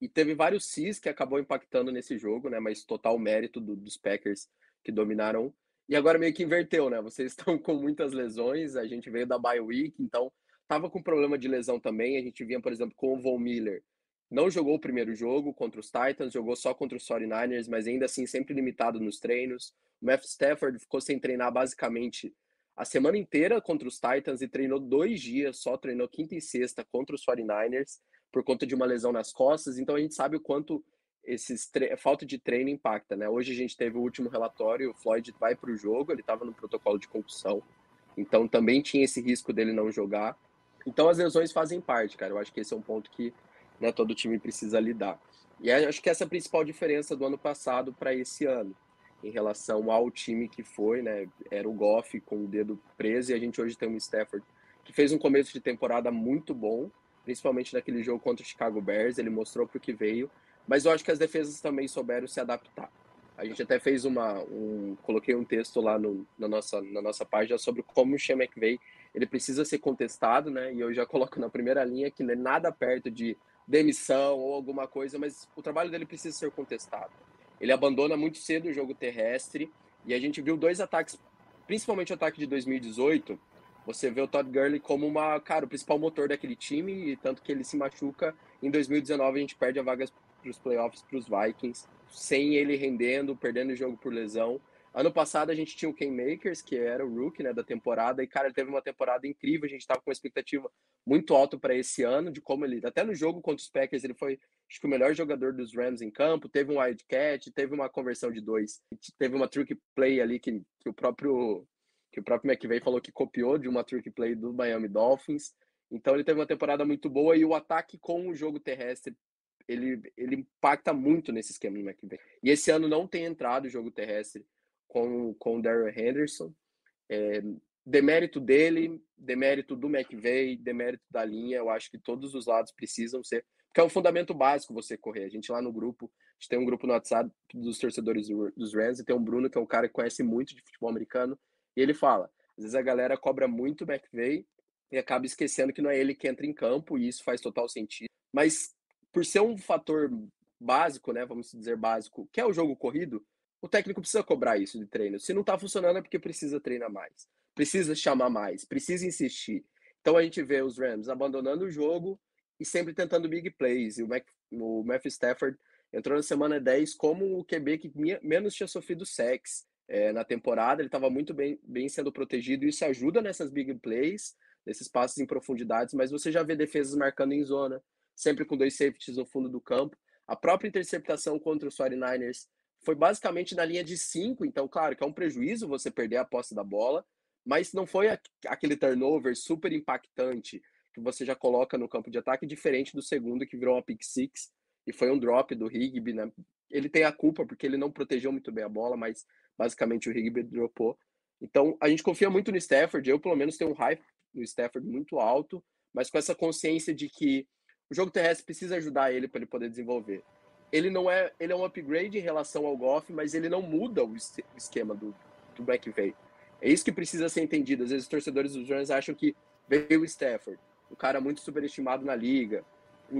e teve vários cis que acabou impactando nesse jogo, né? Mas total mérito do, dos Packers que dominaram. E agora meio que inverteu, né? Vocês (laughs) estão com muitas lesões, a gente veio da bye week, então tava com problema de lesão também. A gente vinha, por exemplo, com o Von Miller. Não jogou o primeiro jogo contra os Titans, jogou só contra os 49ers, mas ainda assim sempre limitado nos treinos. O Matthew Stafford ficou sem treinar basicamente a semana inteira contra os Titans e treinou dois dias, só treinou quinta e sexta contra os 49ers por conta de uma lesão nas costas. Então a gente sabe o quanto esses falta de treino impacta, né? Hoje a gente teve o último relatório, o Floyd vai para o jogo, ele estava no protocolo de concussão, então também tinha esse risco dele não jogar. Então as lesões fazem parte, cara. Eu acho que esse é um ponto que né, todo time precisa lidar. E acho que essa é a principal diferença do ano passado para esse ano em relação ao time que foi, né? Era o Goff com o dedo preso e a gente hoje tem um Stafford que fez um começo de temporada muito bom, principalmente naquele jogo contra o Chicago Bears, ele mostrou para o que veio, mas eu acho que as defesas também souberam se adaptar. A gente até fez uma, um, coloquei um texto lá no, na, nossa, na nossa página sobre como o Sean McVay, ele precisa ser contestado, né? E eu já coloco na primeira linha que não é nada perto de demissão ou alguma coisa, mas o trabalho dele precisa ser contestado. Ele abandona muito cedo o jogo terrestre e a gente viu dois ataques, principalmente o ataque de 2018. Você vê o Todd Gurley como uma, cara, o principal motor daquele time e tanto que ele se machuca. Em 2019 a gente perde a vaga para os playoffs para os Vikings, sem ele rendendo, perdendo o jogo por lesão. Ano passado a gente tinha o Ken Makers, que era o rookie né, da temporada, e cara, ele teve uma temporada incrível. A gente estava com uma expectativa muito alta para esse ano, de como ele, até no jogo contra os Packers, ele foi acho que o melhor jogador dos Rams em campo. Teve um wildcat, teve uma conversão de dois, teve uma trick play ali que, que o próprio que o próprio McVay falou que copiou de uma trick play do Miami Dolphins. Então ele teve uma temporada muito boa e o ataque com o jogo terrestre ele, ele impacta muito nesse esquema do McVay. E esse ano não tem entrado o jogo terrestre com, com o Darrell Henderson. É, demérito dele, demérito do McVeigh, demérito da linha, eu acho que todos os lados precisam ser, porque é um fundamento básico você correr. A gente lá no grupo, a gente tem um grupo no WhatsApp dos torcedores dos Rams e tem um Bruno que é um cara que conhece muito de futebol americano e ele fala, às vezes a galera cobra muito o McVeigh e acaba esquecendo que não é ele que entra em campo e isso faz total sentido. Mas por ser um fator básico, né, vamos dizer básico, que é o jogo corrido, o técnico precisa cobrar isso de treino. Se não está funcionando é porque precisa treinar mais, precisa chamar mais, precisa insistir. Então a gente vê os Rams abandonando o jogo e sempre tentando big plays. E o, Mac, o Matthew Stafford entrou na semana 10 como o QB que menos tinha sofrido sex é, na temporada. Ele estava muito bem, bem sendo protegido isso ajuda nessas big plays, nesses passes em profundidades, mas você já vê defesas marcando em zona. sempre com dois safeties no fundo do campo. A própria interceptação contra os 49ers foi basicamente na linha de cinco, então, claro, que é um prejuízo você perder a posse da bola, mas não foi aquele turnover super impactante que você já coloca no campo de ataque, diferente do segundo, que virou uma pick six, e foi um drop do Higby, né? Ele tem a culpa porque ele não protegeu muito bem a bola, mas basicamente o Higby dropou. Então, a gente confia muito no Stafford, eu pelo menos tenho um hype no Stafford muito alto, mas com essa consciência de que o jogo terrestre precisa ajudar ele para ele poder desenvolver. Ele não é, ele é um upgrade em relação ao Goff, mas ele não muda o esquema do, do McVay. É isso que precisa ser entendido. Às vezes os torcedores dos Rams acham que veio o Stafford, um cara muito superestimado na liga,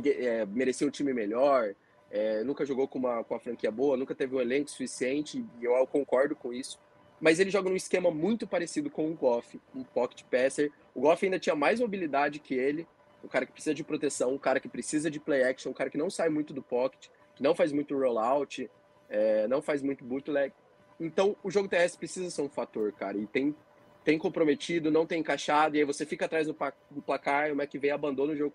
é, merecia um time melhor, é, nunca jogou com uma, com uma franquia boa, nunca teve um elenco suficiente, e eu, eu concordo com isso. Mas ele joga num esquema muito parecido com o Goff, um pocket passer. O Goff ainda tinha mais mobilidade que ele, um cara que precisa de proteção, um cara que precisa de play action, um cara que não sai muito do pocket, que não faz muito rollout, é, não faz muito bootleg. Então, o jogo terrestre precisa ser um fator, cara. E tem, tem comprometido, não tem encaixado, e aí você fica atrás do, do placar, o McVay abandona o jogo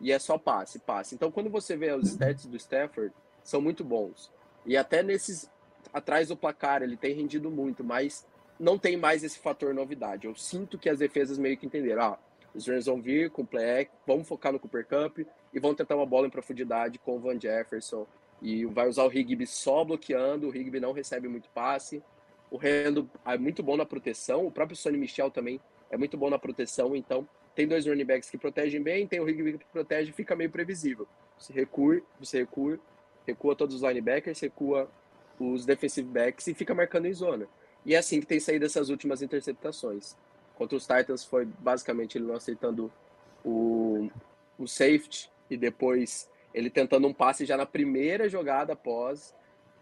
e é só passe, passe. Então, quando você vê os stats do Stafford, são muito bons. E até nesses atrás do placar, ele tem rendido muito, mas não tem mais esse fator novidade. Eu sinto que as defesas meio que entenderam. Ah, os Rams vão vir com play, vamos focar no Cooper Cup e vão tentar uma bola em profundidade com o Van Jefferson e vai usar o Higby só bloqueando, o Higby não recebe muito passe. O Rendo é muito bom na proteção, o próprio Sonny Michel também é muito bom na proteção, então tem dois running backs que protegem bem, tem o Higby que protege, fica meio previsível. Você recua, você recua, recua todos os linebackers, recua os defensive backs e fica marcando em zona. E é assim que tem saído essas últimas interceptações. Contra os Titans foi basicamente ele não aceitando o, o safety e depois ele tentando um passe já na primeira jogada após.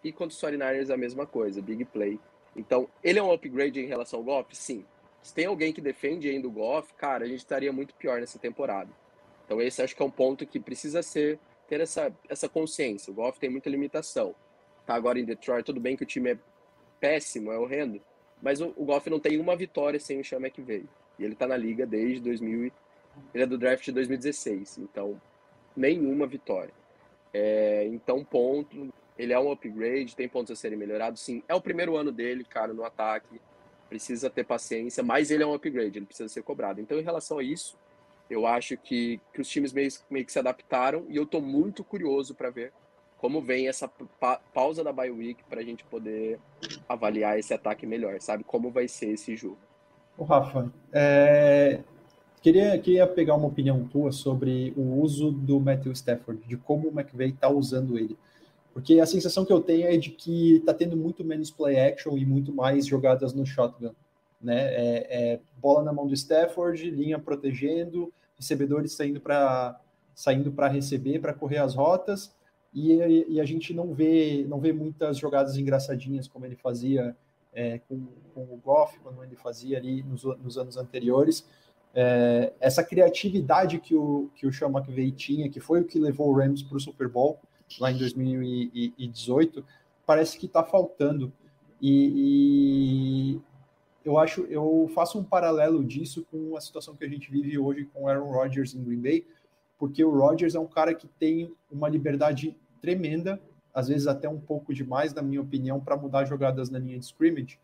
E contra os 49ers a mesma coisa, big play. Então, ele é um upgrade em relação ao Goff? Sim. Se tem alguém que defende ainda o Goff, cara, a gente estaria muito pior nessa temporada. Então, esse acho que é um ponto que precisa ser ter essa, essa consciência. O Goff tem muita limitação. Tá agora em Detroit, tudo bem que o time é péssimo, é horrendo, mas o, o não tem uma vitória sem o Sean McVay. E ele tá na liga desde 2000, ele é do draft de 2016, então nenhuma vitória. É, então, ponto. Ele é um upgrade, tem pontos a serem melhorados. Sim, é o primeiro ano dele, cara, no ataque. Precisa ter paciência, mas ele é um upgrade, ele precisa ser cobrado. Então, em relação a isso, eu acho que, que os times meio, meio que se adaptaram e eu tô muito curioso para ver como vem essa pa pausa da bye week para a gente poder avaliar esse ataque melhor, sabe? Como vai ser esse jogo. O Rafa, é, Queria, queria pegar uma opinião tua sobre o uso do Matthew Stafford, de como o McVay está usando ele. Porque a sensação que eu tenho é de que está tendo muito menos play action e muito mais jogadas no shotgun. Né? É, é bola na mão do Stafford, linha protegendo, recebedores saindo para saindo para receber, para correr as rotas, e, e, a gente não vê não vê muitas jogadas engraçadinhas como ele fazia é, com, com, o Goff, quando ele fazia ali nos, nos anos anteriores é, essa criatividade que o, que o Sean McVay tinha, que foi o que levou o Rams para o Super Bowl lá em 2018, parece que está faltando. E, e, eu acho, eu faço um paralelo disso com a situação que a gente vive hoje com Aaron Rodgers em Green Bay, porque o Rodgers é um cara que tem uma liberdade tremenda, às vezes até um pouco demais, na minha opinião, para mudar jogadas na linha de scrimmage.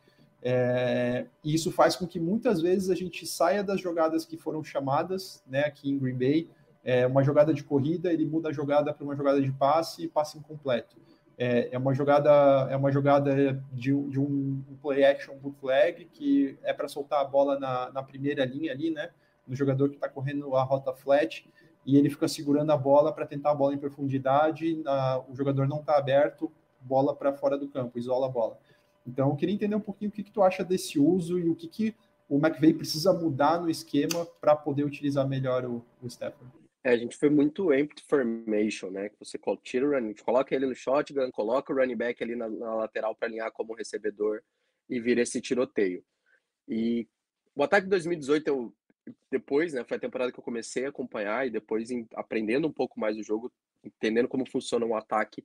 É, e isso faz com que muitas vezes a gente saia das jogadas que foram chamadas, né, aqui em Green Bay, é uma jogada de corrida, ele muda a jogada para uma jogada de passe e passe incompleto. É, é uma jogada é uma jogada de, de um play action bootleg que é para soltar a bola na, na primeira linha ali, né, no jogador que está correndo a rota flat e ele fica segurando a bola para tentar a bola em profundidade, na, o jogador não está aberto, bola para fora do campo, isola a bola. Então, eu queria entender um pouquinho o que, que tu acha desse uso e o que, que o McVeigh precisa mudar no esquema para poder utilizar melhor o, o Stafford. É, a gente foi muito empty formation, né? Que você tira o running, coloca ele no shotgun, coloca o running back ali na, na lateral para alinhar como recebedor e vira esse tiroteio. E o ataque de 2018 eu depois, né, foi a temporada que eu comecei a acompanhar e depois em, aprendendo um pouco mais do jogo, entendendo como funciona um ataque,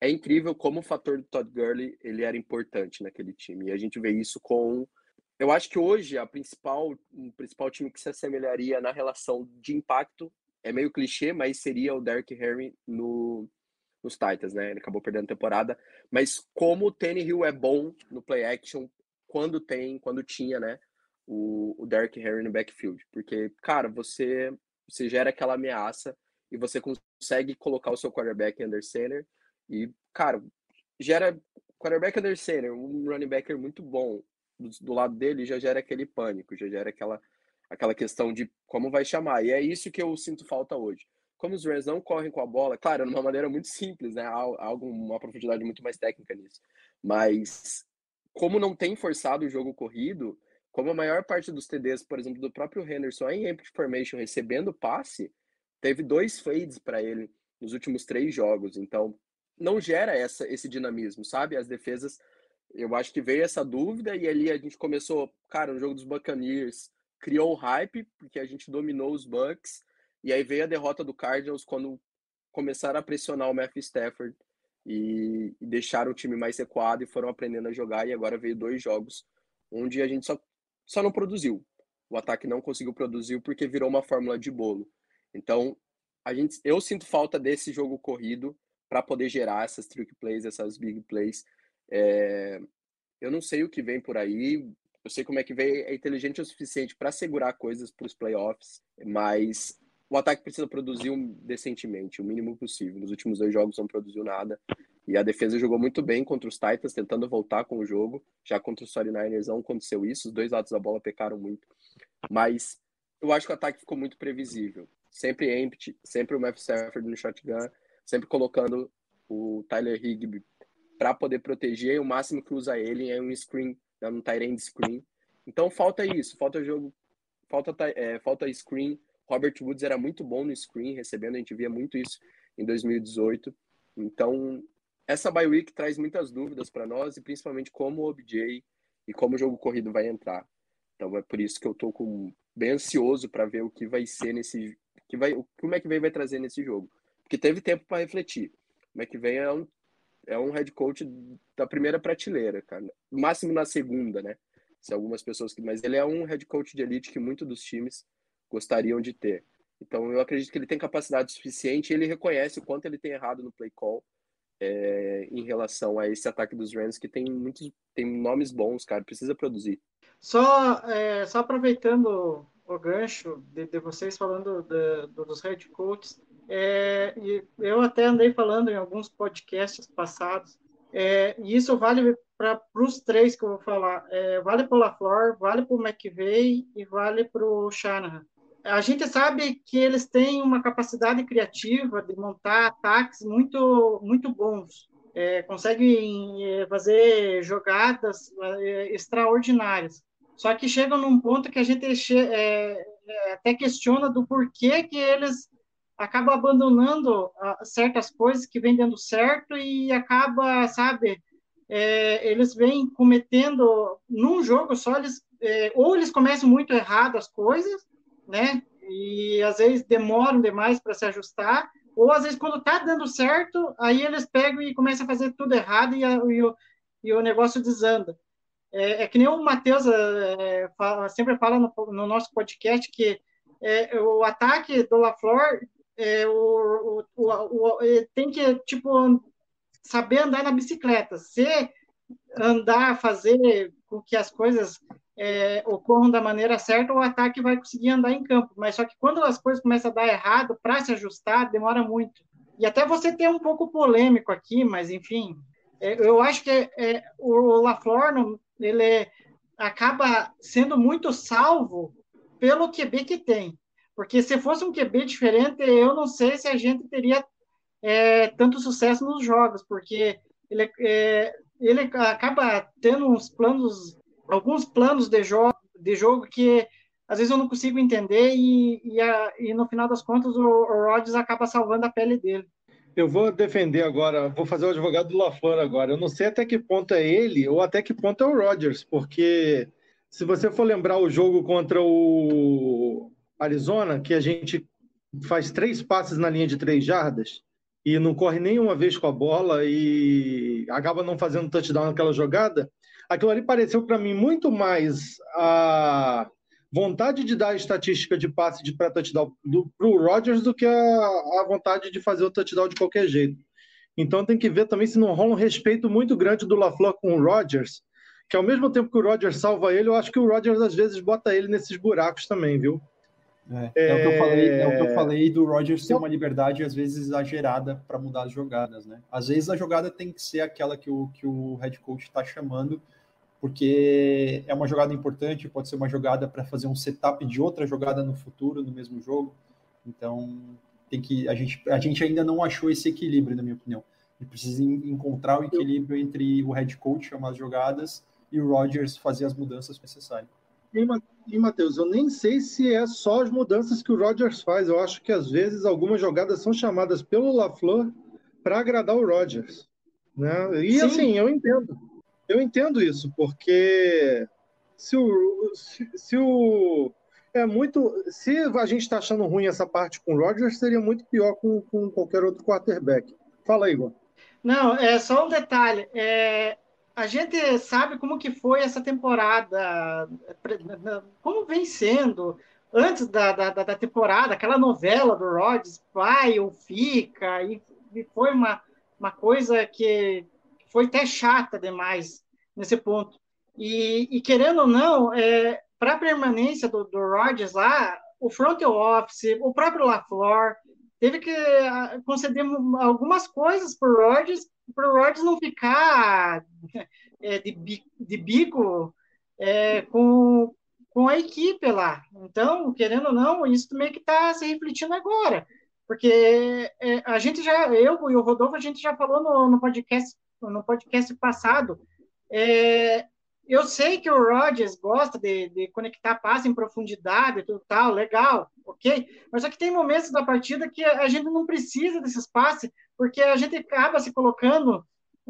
é incrível como o fator do Todd Gurley ele era importante naquele time. E a gente vê isso com. Eu acho que hoje a principal, o principal time que se assemelharia na relação de impacto é meio clichê, mas seria o Derrick Henry no, nos Titans, né? Ele acabou perdendo a temporada. Mas como o Hill é bom no play action quando tem, quando tinha, né? O, o Derrick Henry no backfield. Porque, cara, você, você gera aquela ameaça e você consegue colocar o seu quarterback under center e, cara, gera quarterback under center, um running backer muito bom do, do, lado dele já gera aquele pânico, já gera aquela aquela questão de como vai chamar. E é isso que eu sinto falta hoje. Como os Rams não correm com a bola, claro, de uma maneira muito simples, né? Há algo, uma profundidade muito mais técnica nisso. Mas como não tem forçado o jogo corrido, como a maior parte dos TDs, por exemplo, do próprio Henderson em empty formation recebendo passe, teve dois fades para ele nos últimos três jogos. Então, não gera essa, esse dinamismo, sabe? As defesas, eu acho que veio essa dúvida e ali a gente começou, cara, no jogo dos Buccaneers, criou o hype, porque a gente dominou os Bucks, e aí veio a derrota do Cardinals quando começaram a pressionar o Matthew Stafford e, e deixaram o time mais recuado e foram aprendendo a jogar, e agora veio dois jogos onde a gente só, só não produziu. O ataque não conseguiu produzir porque virou uma fórmula de bolo. Então, a gente, eu sinto falta desse jogo corrido para poder gerar essas trick plays, essas big plays. É, eu não sei o que vem por aí. Eu sei como é que vem, é inteligente o suficiente para segurar coisas para os playoffs, mas o ataque precisa produzir decentemente, o mínimo possível. Nos últimos dois jogos não produziu nada. E a defesa jogou muito bem contra os Titans, tentando voltar com o jogo. Já contra os 49ers não aconteceu isso. Os dois lados da bola pecaram muito. Mas eu acho que o ataque ficou muito previsível. Sempre empty, sempre o Matthew Stafford no shotgun, sempre colocando o Tyler Higby para poder proteger. O máximo que usa ele é um screen, né, um tight end screen. Então falta isso, falta jogo, falta, é, falta screen. Robert Woods era muito bom no screen, recebendo, a gente via muito isso em 2018. Então, essa bye week traz muitas dúvidas para nós, e principalmente como o OBJ e como o jogo corrido vai entrar. Então, é por isso que eu tô com, bem ansioso para ver o que vai ser nesse. Que vai, o que o McVay vai trazer nesse jogo porque teve tempo para refletir. O McVay é um, é um head coach da primeira prateleira, cara. máximo na segunda, né? Se algumas pessoas que. Mas ele é um head coach de elite que muitos dos times gostariam de ter. Então eu acredito que ele tem capacidade suficiente e ele reconhece o quanto ele tem errado no play call é, em relação a esse ataque dos Rams, que tem muitos tem nomes bons, cara, precisa produzir. Só, é, só aproveitando o gancho de, de vocês falando de, dos head coaches, é, eu até andei falando em alguns podcasts passados, é, e isso vale para os três que eu vou falar. É, vale para o LaFleur, vale para o McVeigh e vale para o Shanahan. A gente sabe que eles têm uma capacidade criativa de montar ataques muito, muito bons. É, conseguem é, fazer jogadas é, extraordinárias. Só que chegam num ponto que a gente é, até questiona do porquê que eles acaba abandonando uh, certas coisas que vem dando certo e acaba, sabe, é, eles vêm cometendo num jogo só, eles, é, ou eles começam muito errado as coisas, né, e às vezes demoram demais para se ajustar, ou às vezes quando tá dando certo, aí eles pegam e começam a fazer tudo errado e, a, e, o, e o negócio desanda. É, é, que nem o Matheus é, fala, sempre fala no, no, nosso podcast que é, o ataque do LaFleur é, o, o, o, tem que, tipo, saber andar na bicicleta. Se andar, fazer com que as coisas é, ocorram da maneira certa, o ataque vai conseguir andar em campo. Mas só que quando as coisas começam a dar errado, para se ajustar, demora muito. E até você ter um pouco polêmico aqui, mas enfim, é, eu acho que é, o LaFleur, ele acaba sendo muito salvo pelo QB que tem. Porque se fosse um QB diferente, eu não sei se a gente teria é, tanto sucesso nos jogos, porque ele, é, ele acaba tendo uns planos, alguns planos de jogo, de jogo que às vezes eu não consigo entender e, e, a, e no final das contas o, o Rodgers acaba salvando a pele dele. Eu vou defender agora, vou fazer o advogado do LaFleur agora. Eu não sei até que ponto é ele ou até que ponto é o Rodgers, porque se você for lembrar o jogo contra o Arizona, que a gente faz três passes na linha de três jardas e não corre nenhuma vez com a bola e acaba não fazendo touchdown naquela jogada, aquilo ali pareceu para mim muito mais a vontade de dar a estatística de passe de para touchdown para o Rodgers do que a, a vontade de fazer o touchdown de qualquer jeito. Então tem que ver também se não rola um respeito muito grande do LaFleur com o Rodgers, que ao mesmo tempo que o Rodgers salva ele, eu acho que o Rodgers às vezes bota ele nesses buracos também, viu? É, é... o, que eu falei, é o que eu falei do Rodgers ter uma liberdade às vezes exagerada para mudar as jogadas, né? Às vezes a jogada tem que ser aquela que o, que o head coach está chamando, porque é uma jogada importante, pode ser uma jogada para fazer um setup de outra jogada no futuro, no mesmo jogo. Então, tem que a gente, a gente ainda não achou esse equilíbrio, na minha opinião. A gente precisa encontrar o equilíbrio entre o head coach chamar as jogadas e o Rodgers fazer as mudanças necessárias. E, Matheus, eu nem sei se é só as mudanças que o Rodgers faz. Eu acho que às vezes algumas jogadas são chamadas pelo LaFleur para agradar o Rodgers. Né? E Sim. assim, eu entendo. Eu entendo isso, porque se o, se, se o é muito. Se a gente está achando ruim essa parte com o Rodgers, seria muito pior com, com qualquer outro quarterback. Fala aí, Igor. Não, é só um detalhe. É, a gente sabe como que foi essa temporada, como vem sendo antes da, da, da temporada, aquela novela do Rodgers, vai ou fica, e, e foi uma, uma coisa que foi até chata demais nesse ponto. E, e querendo ou não, é, para a permanência do, do Rodgers lá, o front office, o próprio LaFleur, teve que ah, conceder algumas coisas para o Rodgers, para o Rodgers não ficar é, de, bico, de bico é, com, com a equipe lá. Então, querendo ou não, isso também que está se refletindo agora. Porque é, a gente já, eu e o Rodolfo, a gente já falou no, no podcast no podcast passado, é, eu sei que o Rodgers gosta de, de conectar passe em profundidade e tudo tal, legal, ok? Mas só que tem momentos da partida que a gente não precisa desses passes, porque a gente acaba se colocando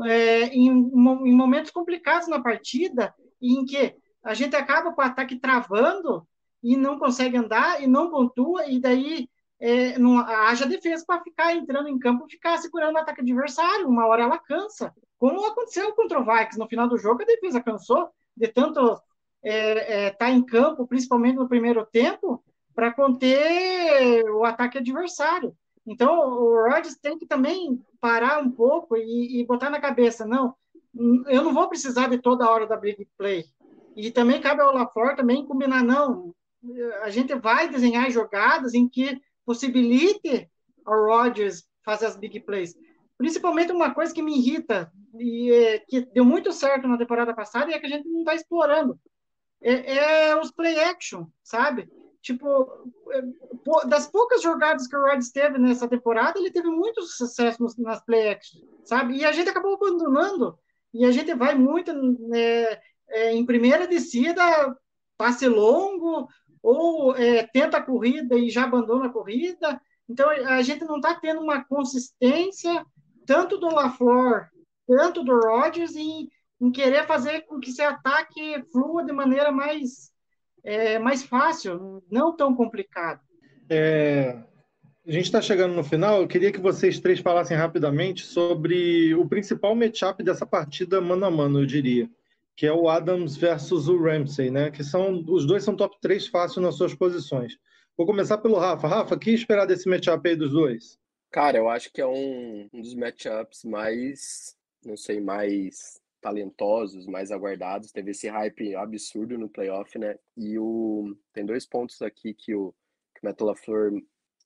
é, em, em, momentos complicados na partida, em que a gente acaba com o ataque travando e não consegue andar e não pontua, e daí é, não haja defesa para ficar entrando em campo, ficar segurando o ataque adversário. Uma hora ela cansa. Como aconteceu contra o Vikings no final do jogo, a defesa cansou de tanto estar é, é, tá em campo, principalmente no primeiro tempo, para conter o ataque adversário. Então, o Rodgers tem que também parar um pouco e, e, botar na cabeça, não, eu não vou precisar de toda hora da big play. E também cabe ao LaFleur também combinar, não, a gente vai desenhar jogadas em que possibilite ao Rodgers fazer as big plays. Principalmente uma coisa que me irrita e é, que deu muito certo na temporada passada e é que a gente não está explorando. É, é, os play action, sabe? Tipo, é, das poucas jogadas que o Rodgers teve nessa temporada, ele teve muito sucesso nas play action, sabe? E a gente acabou abandonando. E a gente vai muito é, é, em primeira descida, passe longo, ou é, tenta a corrida e já abandona a corrida. Então, a gente não está tendo uma consistência tanto do LaFleur, tanto do Rodgers em, em querer fazer com que esse ataque flua de maneira mais, é, mais fácil, não tão complicado. É, a gente está chegando no final. Eu queria que vocês três falassem rapidamente sobre o principal matchup dessa partida mano a mano, eu diria, que é o Adams versus o Ramsey, né? Que são os dois são top 3 fácil nas suas posições. Vou começar pelo Rafa. Rafa, o que esperar desse matchup aí dos dois? Cara, eu acho que é um, um dos matchups mais, não sei, mais talentosos, mais aguardados. Teve esse hype absurdo no playoff, né? E o tem dois pontos aqui que o, que o Matt LaFleur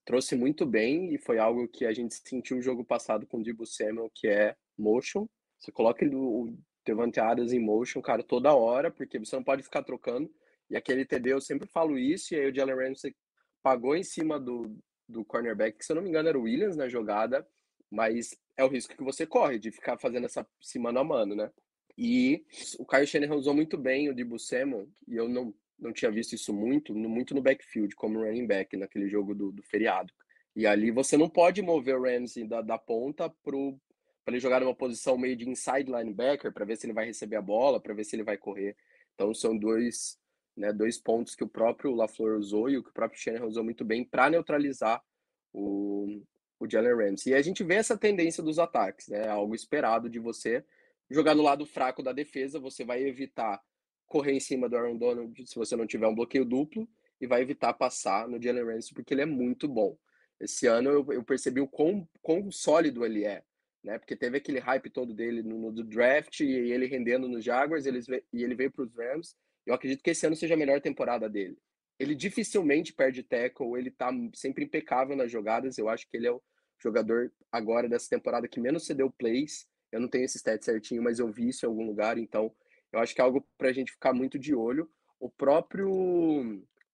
trouxe muito bem e foi algo que a gente sentiu o jogo passado com o Debo Samuel, que é motion. Você coloca ele, o Devante Adams em motion, cara, toda hora, porque você não pode ficar trocando. E aquele TD, eu sempre falo isso, e aí o Jalen Ramsey pagou em cima do, do cornerback, que se eu não me engano era o Williams na jogada, mas é o risco que você corre de ficar fazendo essa se mano a mano, né? E o Kyle Shanahan usou muito bem o Debo Samuel, e eu não, não tinha visto isso muito, muito no backfield, como running back, naquele jogo do, do feriado. E ali você não pode mover o Ramsey da, da ponta para ele jogar numa posição meio de inside linebacker, para ver se ele vai receber a bola, para ver se ele vai correr. Então são dois né, dois pontos que o próprio LaFleur usou e o que o próprio Shanahan usou muito bem para neutralizar o, o Jalen Ramsey. E a gente vê essa tendência dos ataques, né, algo esperado de você jogar no lado fraco da defesa, você vai evitar correr em cima do Aaron Donald se você não tiver um bloqueio duplo e vai evitar passar no Jalen Ramsey porque ele é muito bom. Esse ano eu, eu percebi o quão, quão sólido ele é, né? Porque teve aquele hype todo dele no, no draft e ele rendendo nos Jaguars eles, e ele veio para os Rams. Eu acredito que esse ano seja a melhor temporada dele. Ele dificilmente perde tackle, ele tá sempre impecável nas jogadas. Eu acho que ele é o jogador agora dessa temporada que menos cedeu plays. Eu não tenho esse stat certinho, mas eu vi isso em algum lugar, então eu acho que é algo para a gente ficar muito de olho. O próprio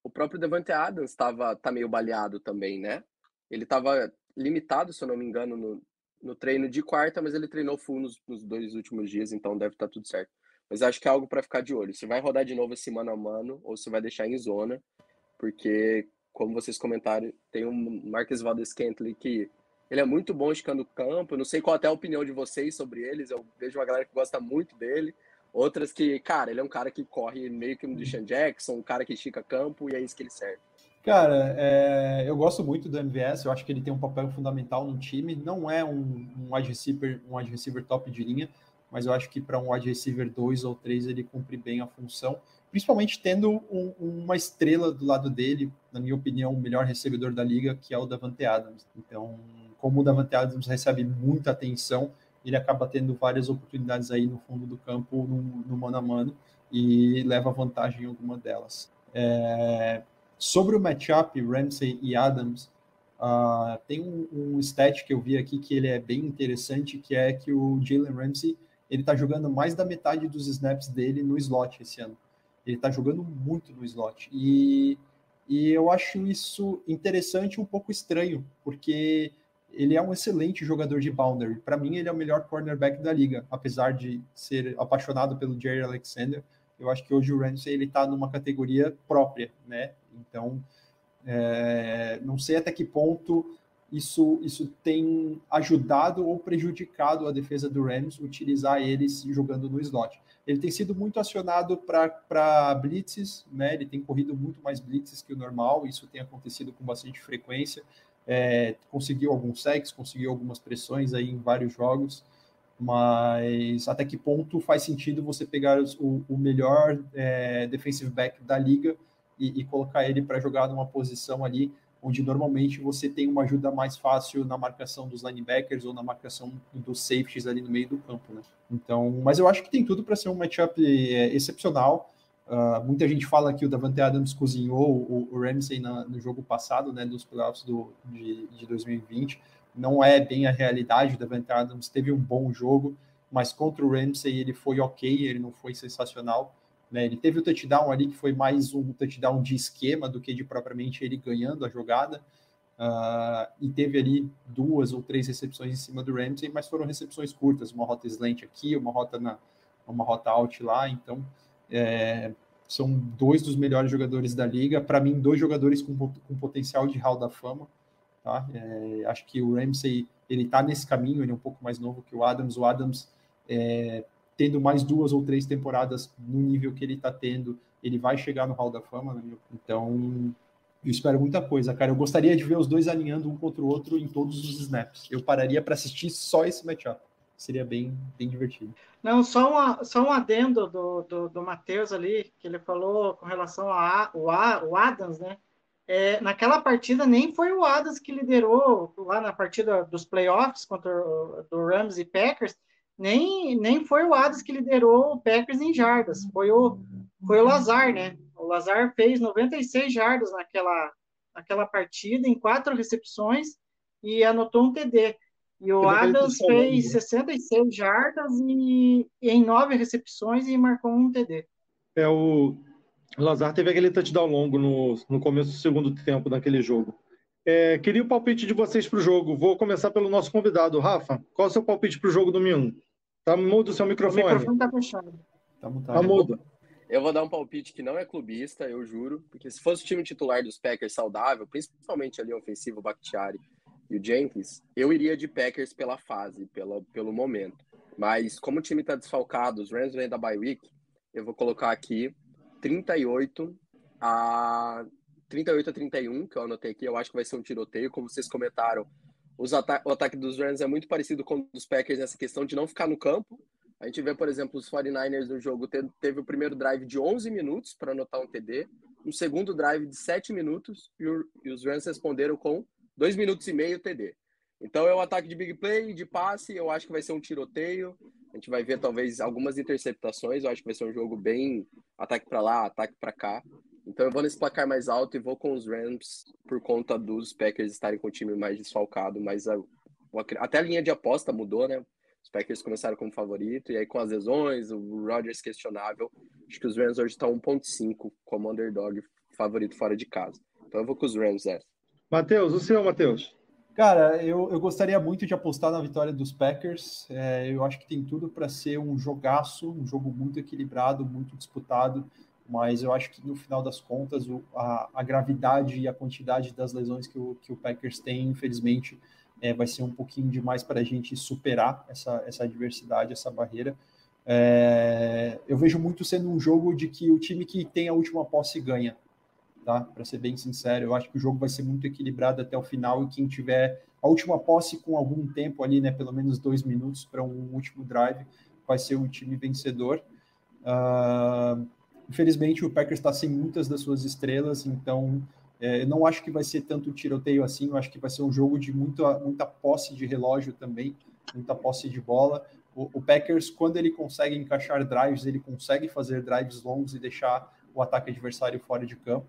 o próprio Devante Adams estava tá meio baleado também, né? Ele estava limitado, se eu não me engano, no, no treino de quarta, mas ele treinou full nos, nos dois últimos dias, então deve estar tá tudo certo. Mas acho que é algo para ficar de olho. Você vai rodar de novo esse mano a mano ou você vai deixar em zona, porque, como vocês comentaram, tem um Marques Valdez Kentley que ele é muito bom esticando o campo. não sei qual até a opinião de vocês sobre eles. Eu vejo uma galera que gosta muito dele. Outras que, cara, ele é um cara que corre meio que um Deshaun Jackson, um cara que estica campo e é isso que ele serve. Cara, é, eu gosto muito do MVS, eu acho que ele tem um papel fundamental no time. Não é um, um wide receiver, um wide receiver top de linha, mas eu acho que para um wide receiver 2 ou 3 ele cumpre bem a função, principalmente tendo um, uma estrela do lado dele, na minha opinião, o melhor recebedor da liga, que é o Davante Adams. Então, como o Davante Adams recebe muita atenção, ele acaba tendo várias oportunidades aí no fundo do campo, no, no mano a mano, e leva vantagem em alguma delas. É, Sobre o matchup Ramsey e Adams, uh, tem um, um stat que eu vi aqui que ele é bem interessante, que é que o Jalen Ramsey ele está jogando mais da metade dos snaps dele no slot esse ano. Ele está jogando muito no slot. E, e eu acho isso interessante e um pouco estranho, porque ele é um excelente jogador de boundary. Para mim, ele é o melhor cornerback da liga, apesar de ser apaixonado pelo Jerry Alexander. Eu acho que hoje o Ramsey ele está numa categoria própria, né? Então, é, não sei até que ponto isso, isso tem ajudado ou prejudicado a defesa do Rams utilizar eles jogando no slot. Ele tem sido muito acionado para blitzes, né? Ele tem corrido muito mais blitzes que o normal, isso tem acontecido com bastante frequência. É, conseguiu alguns sacks, conseguiu algumas pressões aí em vários jogos, mas até que ponto faz sentido você pegar o, o, melhor é, defensive back da liga e, e colocar ele para jogar numa posição ali onde normalmente você tem uma ajuda mais fácil na marcação dos linebackers ou na marcação dos safeties ali no meio do campo, né? Então, mas eu acho que tem tudo para ser um matchup é, excepcional. Uh, muita gente fala que o Davante Adams cozinhou o, o Ramsey na, no jogo passado, né, dos playoffs do, de, de 2020. Não é bem a realidade. O Davante Adams teve um bom jogo, mas contra o Ramsey ele foi ok, ele não foi sensacional. Né? Ele teve o touchdown ali, que foi mais um touchdown de esquema do que de propriamente ele ganhando a jogada. Uh, e teve ali duas ou três recepções em cima do Ramsey, mas foram recepções curtas, uma rota slant aqui, uma rota na uma rota out lá, então é, são dois dos melhores jogadores da liga, para mim dois jogadores com, com potencial de hall da fama, tá? É, acho que o Ramsey ele está nesse caminho, ele é um pouco mais novo que o Adams, o Adams é, tendo mais duas ou três temporadas no nível que ele está tendo, ele vai chegar no Hall da Fama, né? então eu espero muita coisa, cara. Eu gostaria de ver os dois alinhando um contra o outro em todos os snaps. Eu pararia para assistir só esse matchup. Seria bem, bem divertido. Não, só, uma, só um adendo do, do, do Matheus ali, que ele falou com relação ao o, o Adams, né? É, naquela partida nem foi o Adams que liderou lá na partida dos playoffs contra o do Rams e Packers, nem, nem foi o Adams que liderou o Packers em jardas, foi o, foi o Lazar, né? O Lazar fez 96 jardas naquela, naquela partida, em quatro recepções, e anotou um TD. E o Adams fez 66 jardas e, e, em nove recepções e marcou um TD. É, o Lazar teve aquele touchdown longo no, no começo do segundo tempo daquele jogo. É, queria o palpite de vocês para o jogo. Vou começar pelo nosso convidado, Rafa. Qual é o seu palpite para o jogo domingo? Tá mudo o seu microfone. O microfone tá fechado. Tá, tá mudo. Eu vou dar um palpite que não é clubista, eu juro, porque se fosse o time titular dos Packers saudável, principalmente ali ofensivo, o Bakhtiari e o Jenkins, eu iria de Packers pela fase, pela, pelo momento. Mas como o time está desfalcado, os Rams vêm da bye week, eu vou colocar aqui 38 a 38 a 31, que eu anotei aqui, eu acho que vai ser um tiroteio, como vocês comentaram ata o ataque dos Rams é muito parecido com o dos Packers nessa questão de não ficar no campo, A gente vê, por exemplo, os 49ers no jogo teve, teve o primeiro drive de 11 minutos para anotar um TD, um segundo drive de 7 minutos e, e os Rams responderam com 2 minutos e meio TD. Então é um ataque de big play, de passe, eu acho que vai ser um tiroteio. A gente vai ver talvez algumas interceptações, eu acho que vai ser um jogo bem ataque para lá, ataque para cá. Então eu vou nesse placar mais alto e vou com os Rams por conta dos Packers estarem com o time mais desfalcado, mas a, até a linha de aposta mudou, né? Os Packers começaram como favorito, e aí com as lesões, o Rodgers questionável, acho que os Rams hoje estão 1.5 como underdog favorito fora de casa. Então eu vou com os Rams, é. Matheus, o seu, Matheus? Cara, eu, eu gostaria muito de apostar na vitória dos Packers. É, eu acho que tem tudo para ser um jogaço, um jogo muito equilibrado, muito disputado. Mas eu acho que no final das contas, o, a, a, gravidade e a quantidade das lesões que o, que o Packers tem, infelizmente, é, vai ser um pouquinho demais para a gente superar essa, essa adversidade, essa barreira. É, eu vejo muito sendo um jogo de que o time que tem a última posse ganha tá? Para ser bem sincero, eu acho que o jogo vai ser muito equilibrado até o final e quem tiver a última posse com algum tempo ali, né, pelo menos dois minutos para um último drive, vai ser o time vencedor. Uh, infelizmente, o Packers está sem muitas das suas estrelas, então é, eu não acho que vai ser tanto tiroteio assim. Eu acho que vai ser um jogo de muita, muita posse de relógio também, muita posse de bola. O, o Packers, quando ele consegue encaixar drives, ele consegue fazer drives longos e deixar o ataque adversário fora de campo.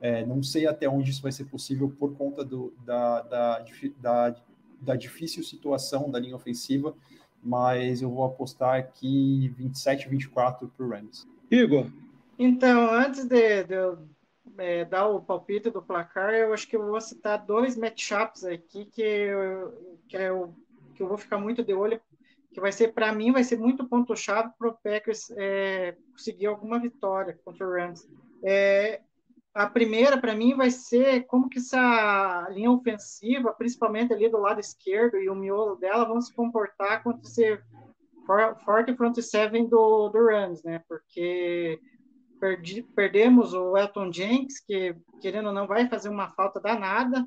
É, não sei até onde isso vai ser possível por conta do, da, da, da, da difícil situação da linha ofensiva, mas eu vou apostar aqui 27, 24 para o Rams. Igor? Então, antes de, de eu é, dar o palpite do placar, eu acho que eu vou citar dois matchups aqui que eu, que eu, que eu vou ficar muito de olho, que vai ser, para mim, vai ser muito ponto-chave para o Packers é, conseguir alguma vitória contra o Rams. É, a primeira, para mim, vai ser como que essa linha ofensiva, principalmente ali do lado esquerdo e o miolo dela, vão se comportar contra esse forte front seven do, do Rams, né? Porque perdi, perdemos o Elton Jenks, que, querendo ou não, vai fazer uma falta danada.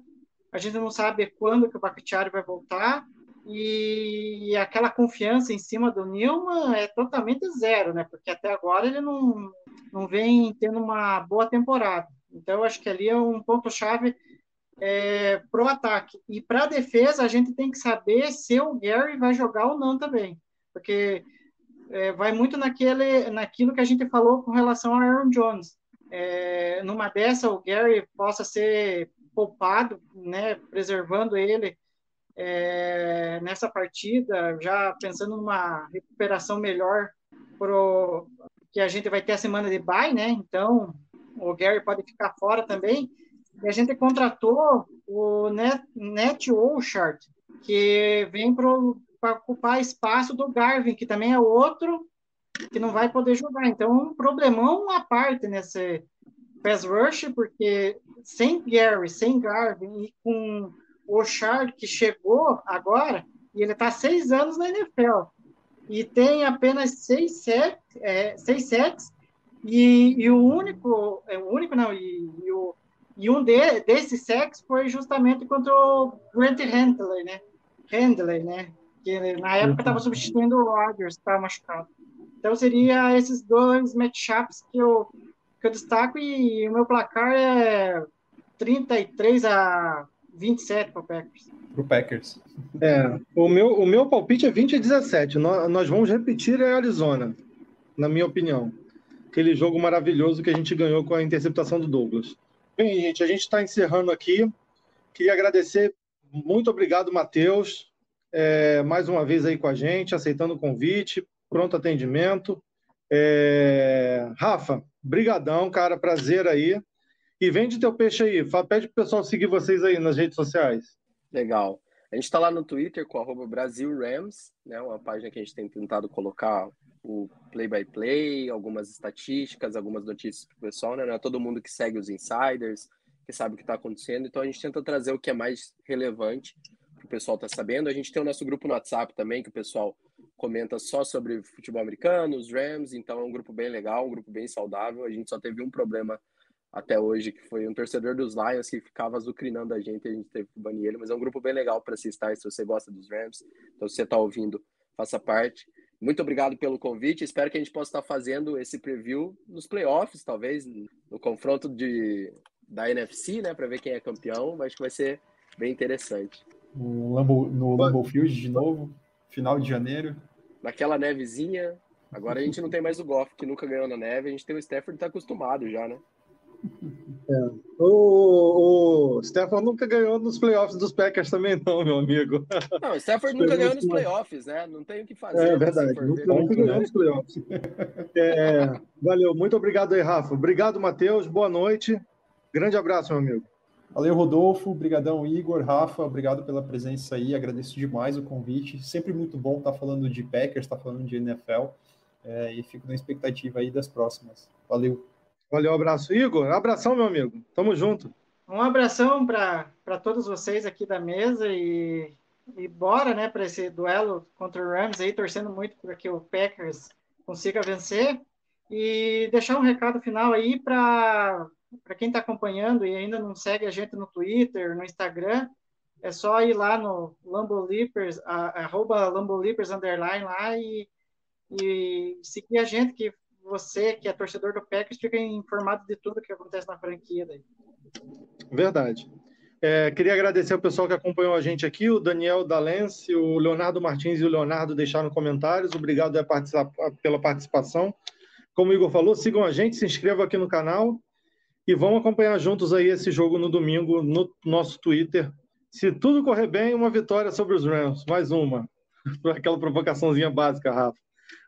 A gente não sabe quando que o Bakhtiari vai voltar. E aquela confiança em cima do Newman é totalmente zero, né? Porque até agora ele não, não vem tendo uma boa temporada. Então, acho que ali é um ponto-chave é, para o ataque. E para a defesa, a gente tem que saber se o Gary vai jogar ou não também. Porque é, vai muito naquele, naquilo que a gente falou com relação ao Aaron Jones. É, numa dessa, o Gary possa ser poupado, né, preservando ele é, nessa partida, já pensando numa recuperação melhor pro que a gente vai ter a semana de bye, né? Então, o Gary pode ficar fora também. E a gente contratou o Net, Net Olshart, que vem para ocupar espaço do Garvin, que também é outro que não vai poder jogar. Então, um problemão à parte nesse pass rush, porque sem Gary, sem Garvin e com o Chart que chegou agora, e ele está seis anos na NFL, e tem apenas seis sets, é, seis sets e, e o único, é, o único não, e, e, o, e um de, desses sacks foi justamente contra o Grant Handler, né? Handler, né? Que na época estava substituindo o Rodgers, estava machucado. Então seria esses dois matchups que eu, que eu destaco e o meu placar é 33 a 27 para o Packers. Para o Packers. É, o meu, o meu palpite é 20 a 17. Nós, nós vamos repetir a Arizona, na minha opinião aquele jogo maravilhoso que a gente ganhou com a interceptação do Douglas. Bem, gente, a gente está encerrando aqui. Queria agradecer, muito obrigado, Matheus, é, mais uma vez aí com a gente, aceitando o convite, pronto atendimento. É... Rafa, brigadão, cara, prazer aí. E vende teu peixe aí, pede pro pessoal seguir vocês aí nas redes sociais. Legal. A gente está lá no Twitter com arroba Brasil Rams, né, uma página que a gente tem tentado colocar o play-by-play, algumas estatísticas, algumas notícias para o pessoal, né? Não é todo mundo que segue os insiders, que sabe o que está acontecendo, então a gente tenta trazer o que é mais relevante para o pessoal estar tá sabendo. A gente tem o nosso grupo no WhatsApp também, que o pessoal comenta só sobre futebol americano, os Rams, então é um grupo bem legal, um grupo bem saudável. A gente só teve um problema até hoje, que foi um torcedor dos Lions que ficava azucrinando a gente, a gente teve que banir ele, mas é um grupo bem legal para se estar se você gosta dos Rams. Então, se você está ouvindo, faça parte. Muito obrigado pelo convite. Espero que a gente possa estar fazendo esse preview nos playoffs, talvez, no confronto de, da NFC, né? Para ver quem é campeão. Acho que vai ser bem interessante. No Lambo, no Lambo Field de novo, final de janeiro. Naquela nevezinha. Agora a gente não tem mais o Goff, que nunca ganhou na neve. A gente tem o Stafford que tá acostumado já, né? É. O, o Stefan nunca ganhou nos playoffs dos Packers também, não, meu amigo. Não, o Stafford nunca ganhou nos playoffs, né? Não tem o que fazer. É né, verdade, nunca, nunca ganhou nos playoffs. É, valeu, muito obrigado aí, Rafa. Obrigado, Matheus. Boa noite. Grande abraço, meu amigo. Valeu, Rodolfo. Obrigadão, Igor, Rafa. Obrigado pela presença aí. Agradeço demais o convite. Sempre muito bom estar falando de Packers, estar falando de NFL. É, e fico na expectativa aí das próximas. Valeu. Valeu, abraço. Igor, abração, meu amigo. Tamo junto. Um abração para todos vocês aqui da mesa e, e bora, né, para esse duelo contra o Rams aí, torcendo muito para que o Packers consiga vencer. E deixar um recado final aí para quem está acompanhando e ainda não segue a gente no Twitter, no Instagram, é só ir lá no Lambolipers, arroba Lambolipers underline lá e, e seguir a gente, que você, que é torcedor do Packers, fica informado de tudo que acontece na franquia daí. Verdade. É, queria agradecer ao pessoal que acompanhou a gente aqui, o Daniel Dalense, o Leonardo Martins e o Leonardo deixaram comentários. Obrigado pela participação. Como o Igor falou, sigam a gente, se inscrevam aqui no canal e vamos acompanhar juntos aí esse jogo no domingo no nosso Twitter. Se tudo correr bem, uma vitória sobre os Rams. Mais uma. (laughs) Aquela provocaçãozinha básica, Rafa.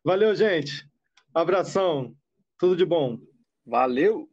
Valeu, gente. Abração. Tudo de bom. Valeu!